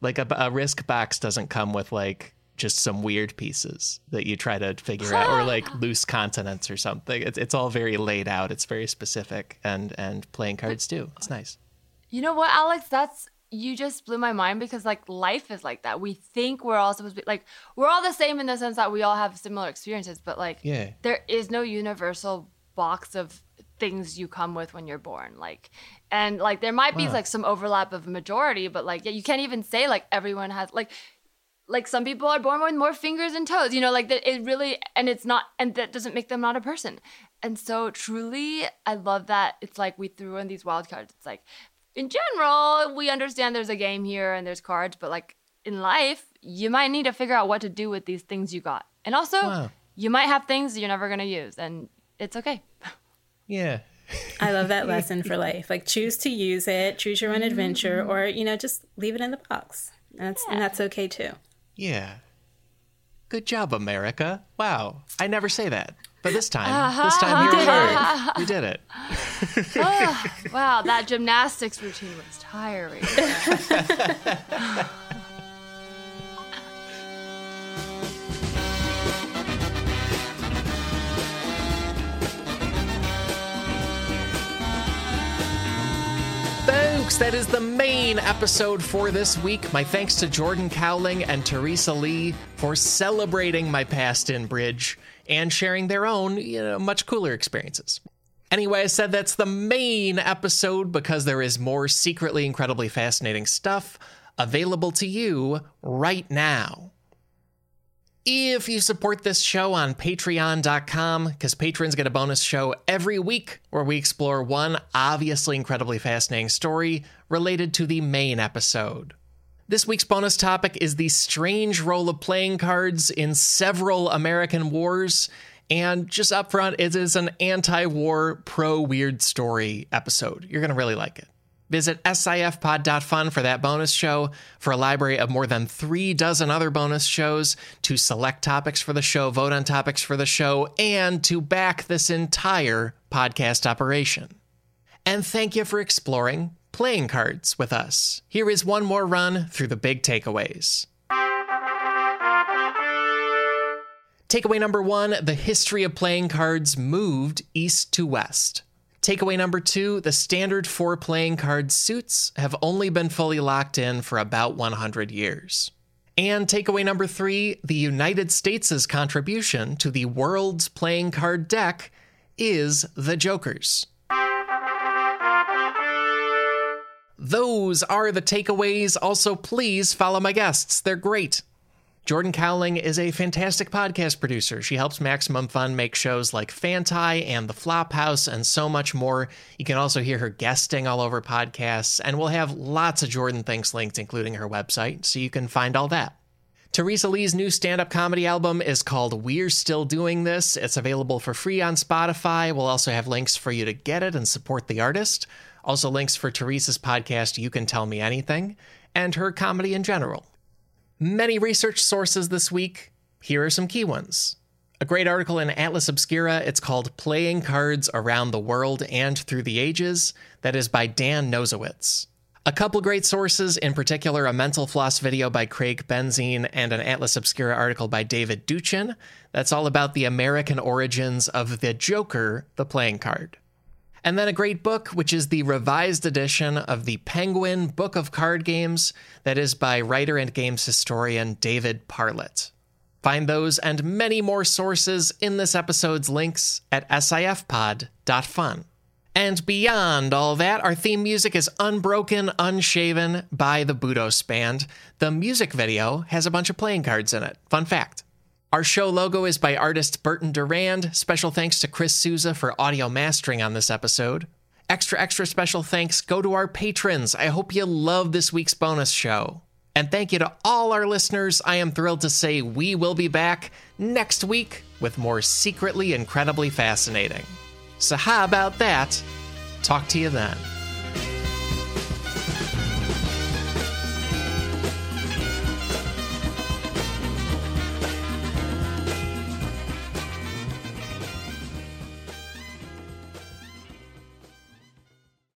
Like a, a risk box doesn't come with like just some weird pieces that you try to figure out or like loose continents or something. It's it's all very laid out. It's very specific and and playing cards too. It's nice. You know what, Alex? That's you just blew my mind because like life is like that. We think we're all supposed to be like we're all the same in the sense that we all have similar experiences, but like yeah. there is no universal box of things you come with when you're born. Like and like there might be wow. like some overlap of majority, but like yeah, you can't even say like everyone has like like some people are born with more fingers and toes, you know, like that it really and it's not and that doesn't make them not a person. And so truly I love that it's like we threw in these wild cards. It's like in general, we understand there's a game here and there's cards, but like in life, you might need to figure out what to do with these things you got. And also, wow. you might have things you're never going to use, and it's okay. Yeah. I love that lesson for life. Like choose to use it, choose your own adventure, mm-hmm. or you know, just leave it in the box. That's yeah. and that's okay too. Yeah. Good job, America. Wow. I never say that. But this time, uh-huh. this time you did it. You did it. oh, wow, that gymnastics routine was tiring. That is the main episode for this week. My thanks to Jordan Cowling and Teresa Lee for celebrating my past in bridge and sharing their own, you know, much cooler experiences. Anyway, I said that's the main episode because there is more secretly incredibly fascinating stuff available to you right now. If you support this show on patreon.com, because patrons get a bonus show every week where we explore one obviously incredibly fascinating story related to the main episode. This week's bonus topic is the strange role of playing cards in several American wars. And just up front, it is an anti war, pro weird story episode. You're going to really like it. Visit sifpod.fun for that bonus show, for a library of more than three dozen other bonus shows, to select topics for the show, vote on topics for the show, and to back this entire podcast operation. And thank you for exploring playing cards with us. Here is one more run through the big takeaways. Takeaway number one the history of playing cards moved east to west. Takeaway number two the standard four playing card suits have only been fully locked in for about 100 years. And takeaway number three the United States' contribution to the world's playing card deck is the Jokers. Those are the takeaways. Also, please follow my guests. They're great. Jordan Cowling is a fantastic podcast producer. She helps Maximum Fun make shows like Fanti and The Flophouse and so much more. You can also hear her guesting all over podcasts, and we'll have lots of Jordan Thinks linked, including her website, so you can find all that. Teresa Lee's new stand up comedy album is called We're Still Doing This. It's available for free on Spotify. We'll also have links for you to get it and support the artist. Also, links for Teresa's podcast, You Can Tell Me Anything, and her comedy in general. Many research sources this week. Here are some key ones. A great article in Atlas Obscura. It's called Playing Cards Around the World and Through the Ages. That is by Dan Nosowitz. A couple great sources, in particular, a Mental Floss video by Craig Benzine and an Atlas Obscura article by David Duchin. That's all about the American origins of the Joker, the playing card. And then a great book, which is the revised edition of the Penguin Book of Card Games, that is by writer and games historian David Parlett. Find those and many more sources in this episode's links at sifpod.fun. And beyond all that, our theme music is Unbroken, Unshaven by the Budos Band. The music video has a bunch of playing cards in it. Fun fact. Our show logo is by artist Burton Durand. Special thanks to Chris Souza for audio mastering on this episode. Extra, extra special thanks go to our patrons. I hope you love this week's bonus show. And thank you to all our listeners. I am thrilled to say we will be back next week with more secretly incredibly fascinating. So, how about that? Talk to you then.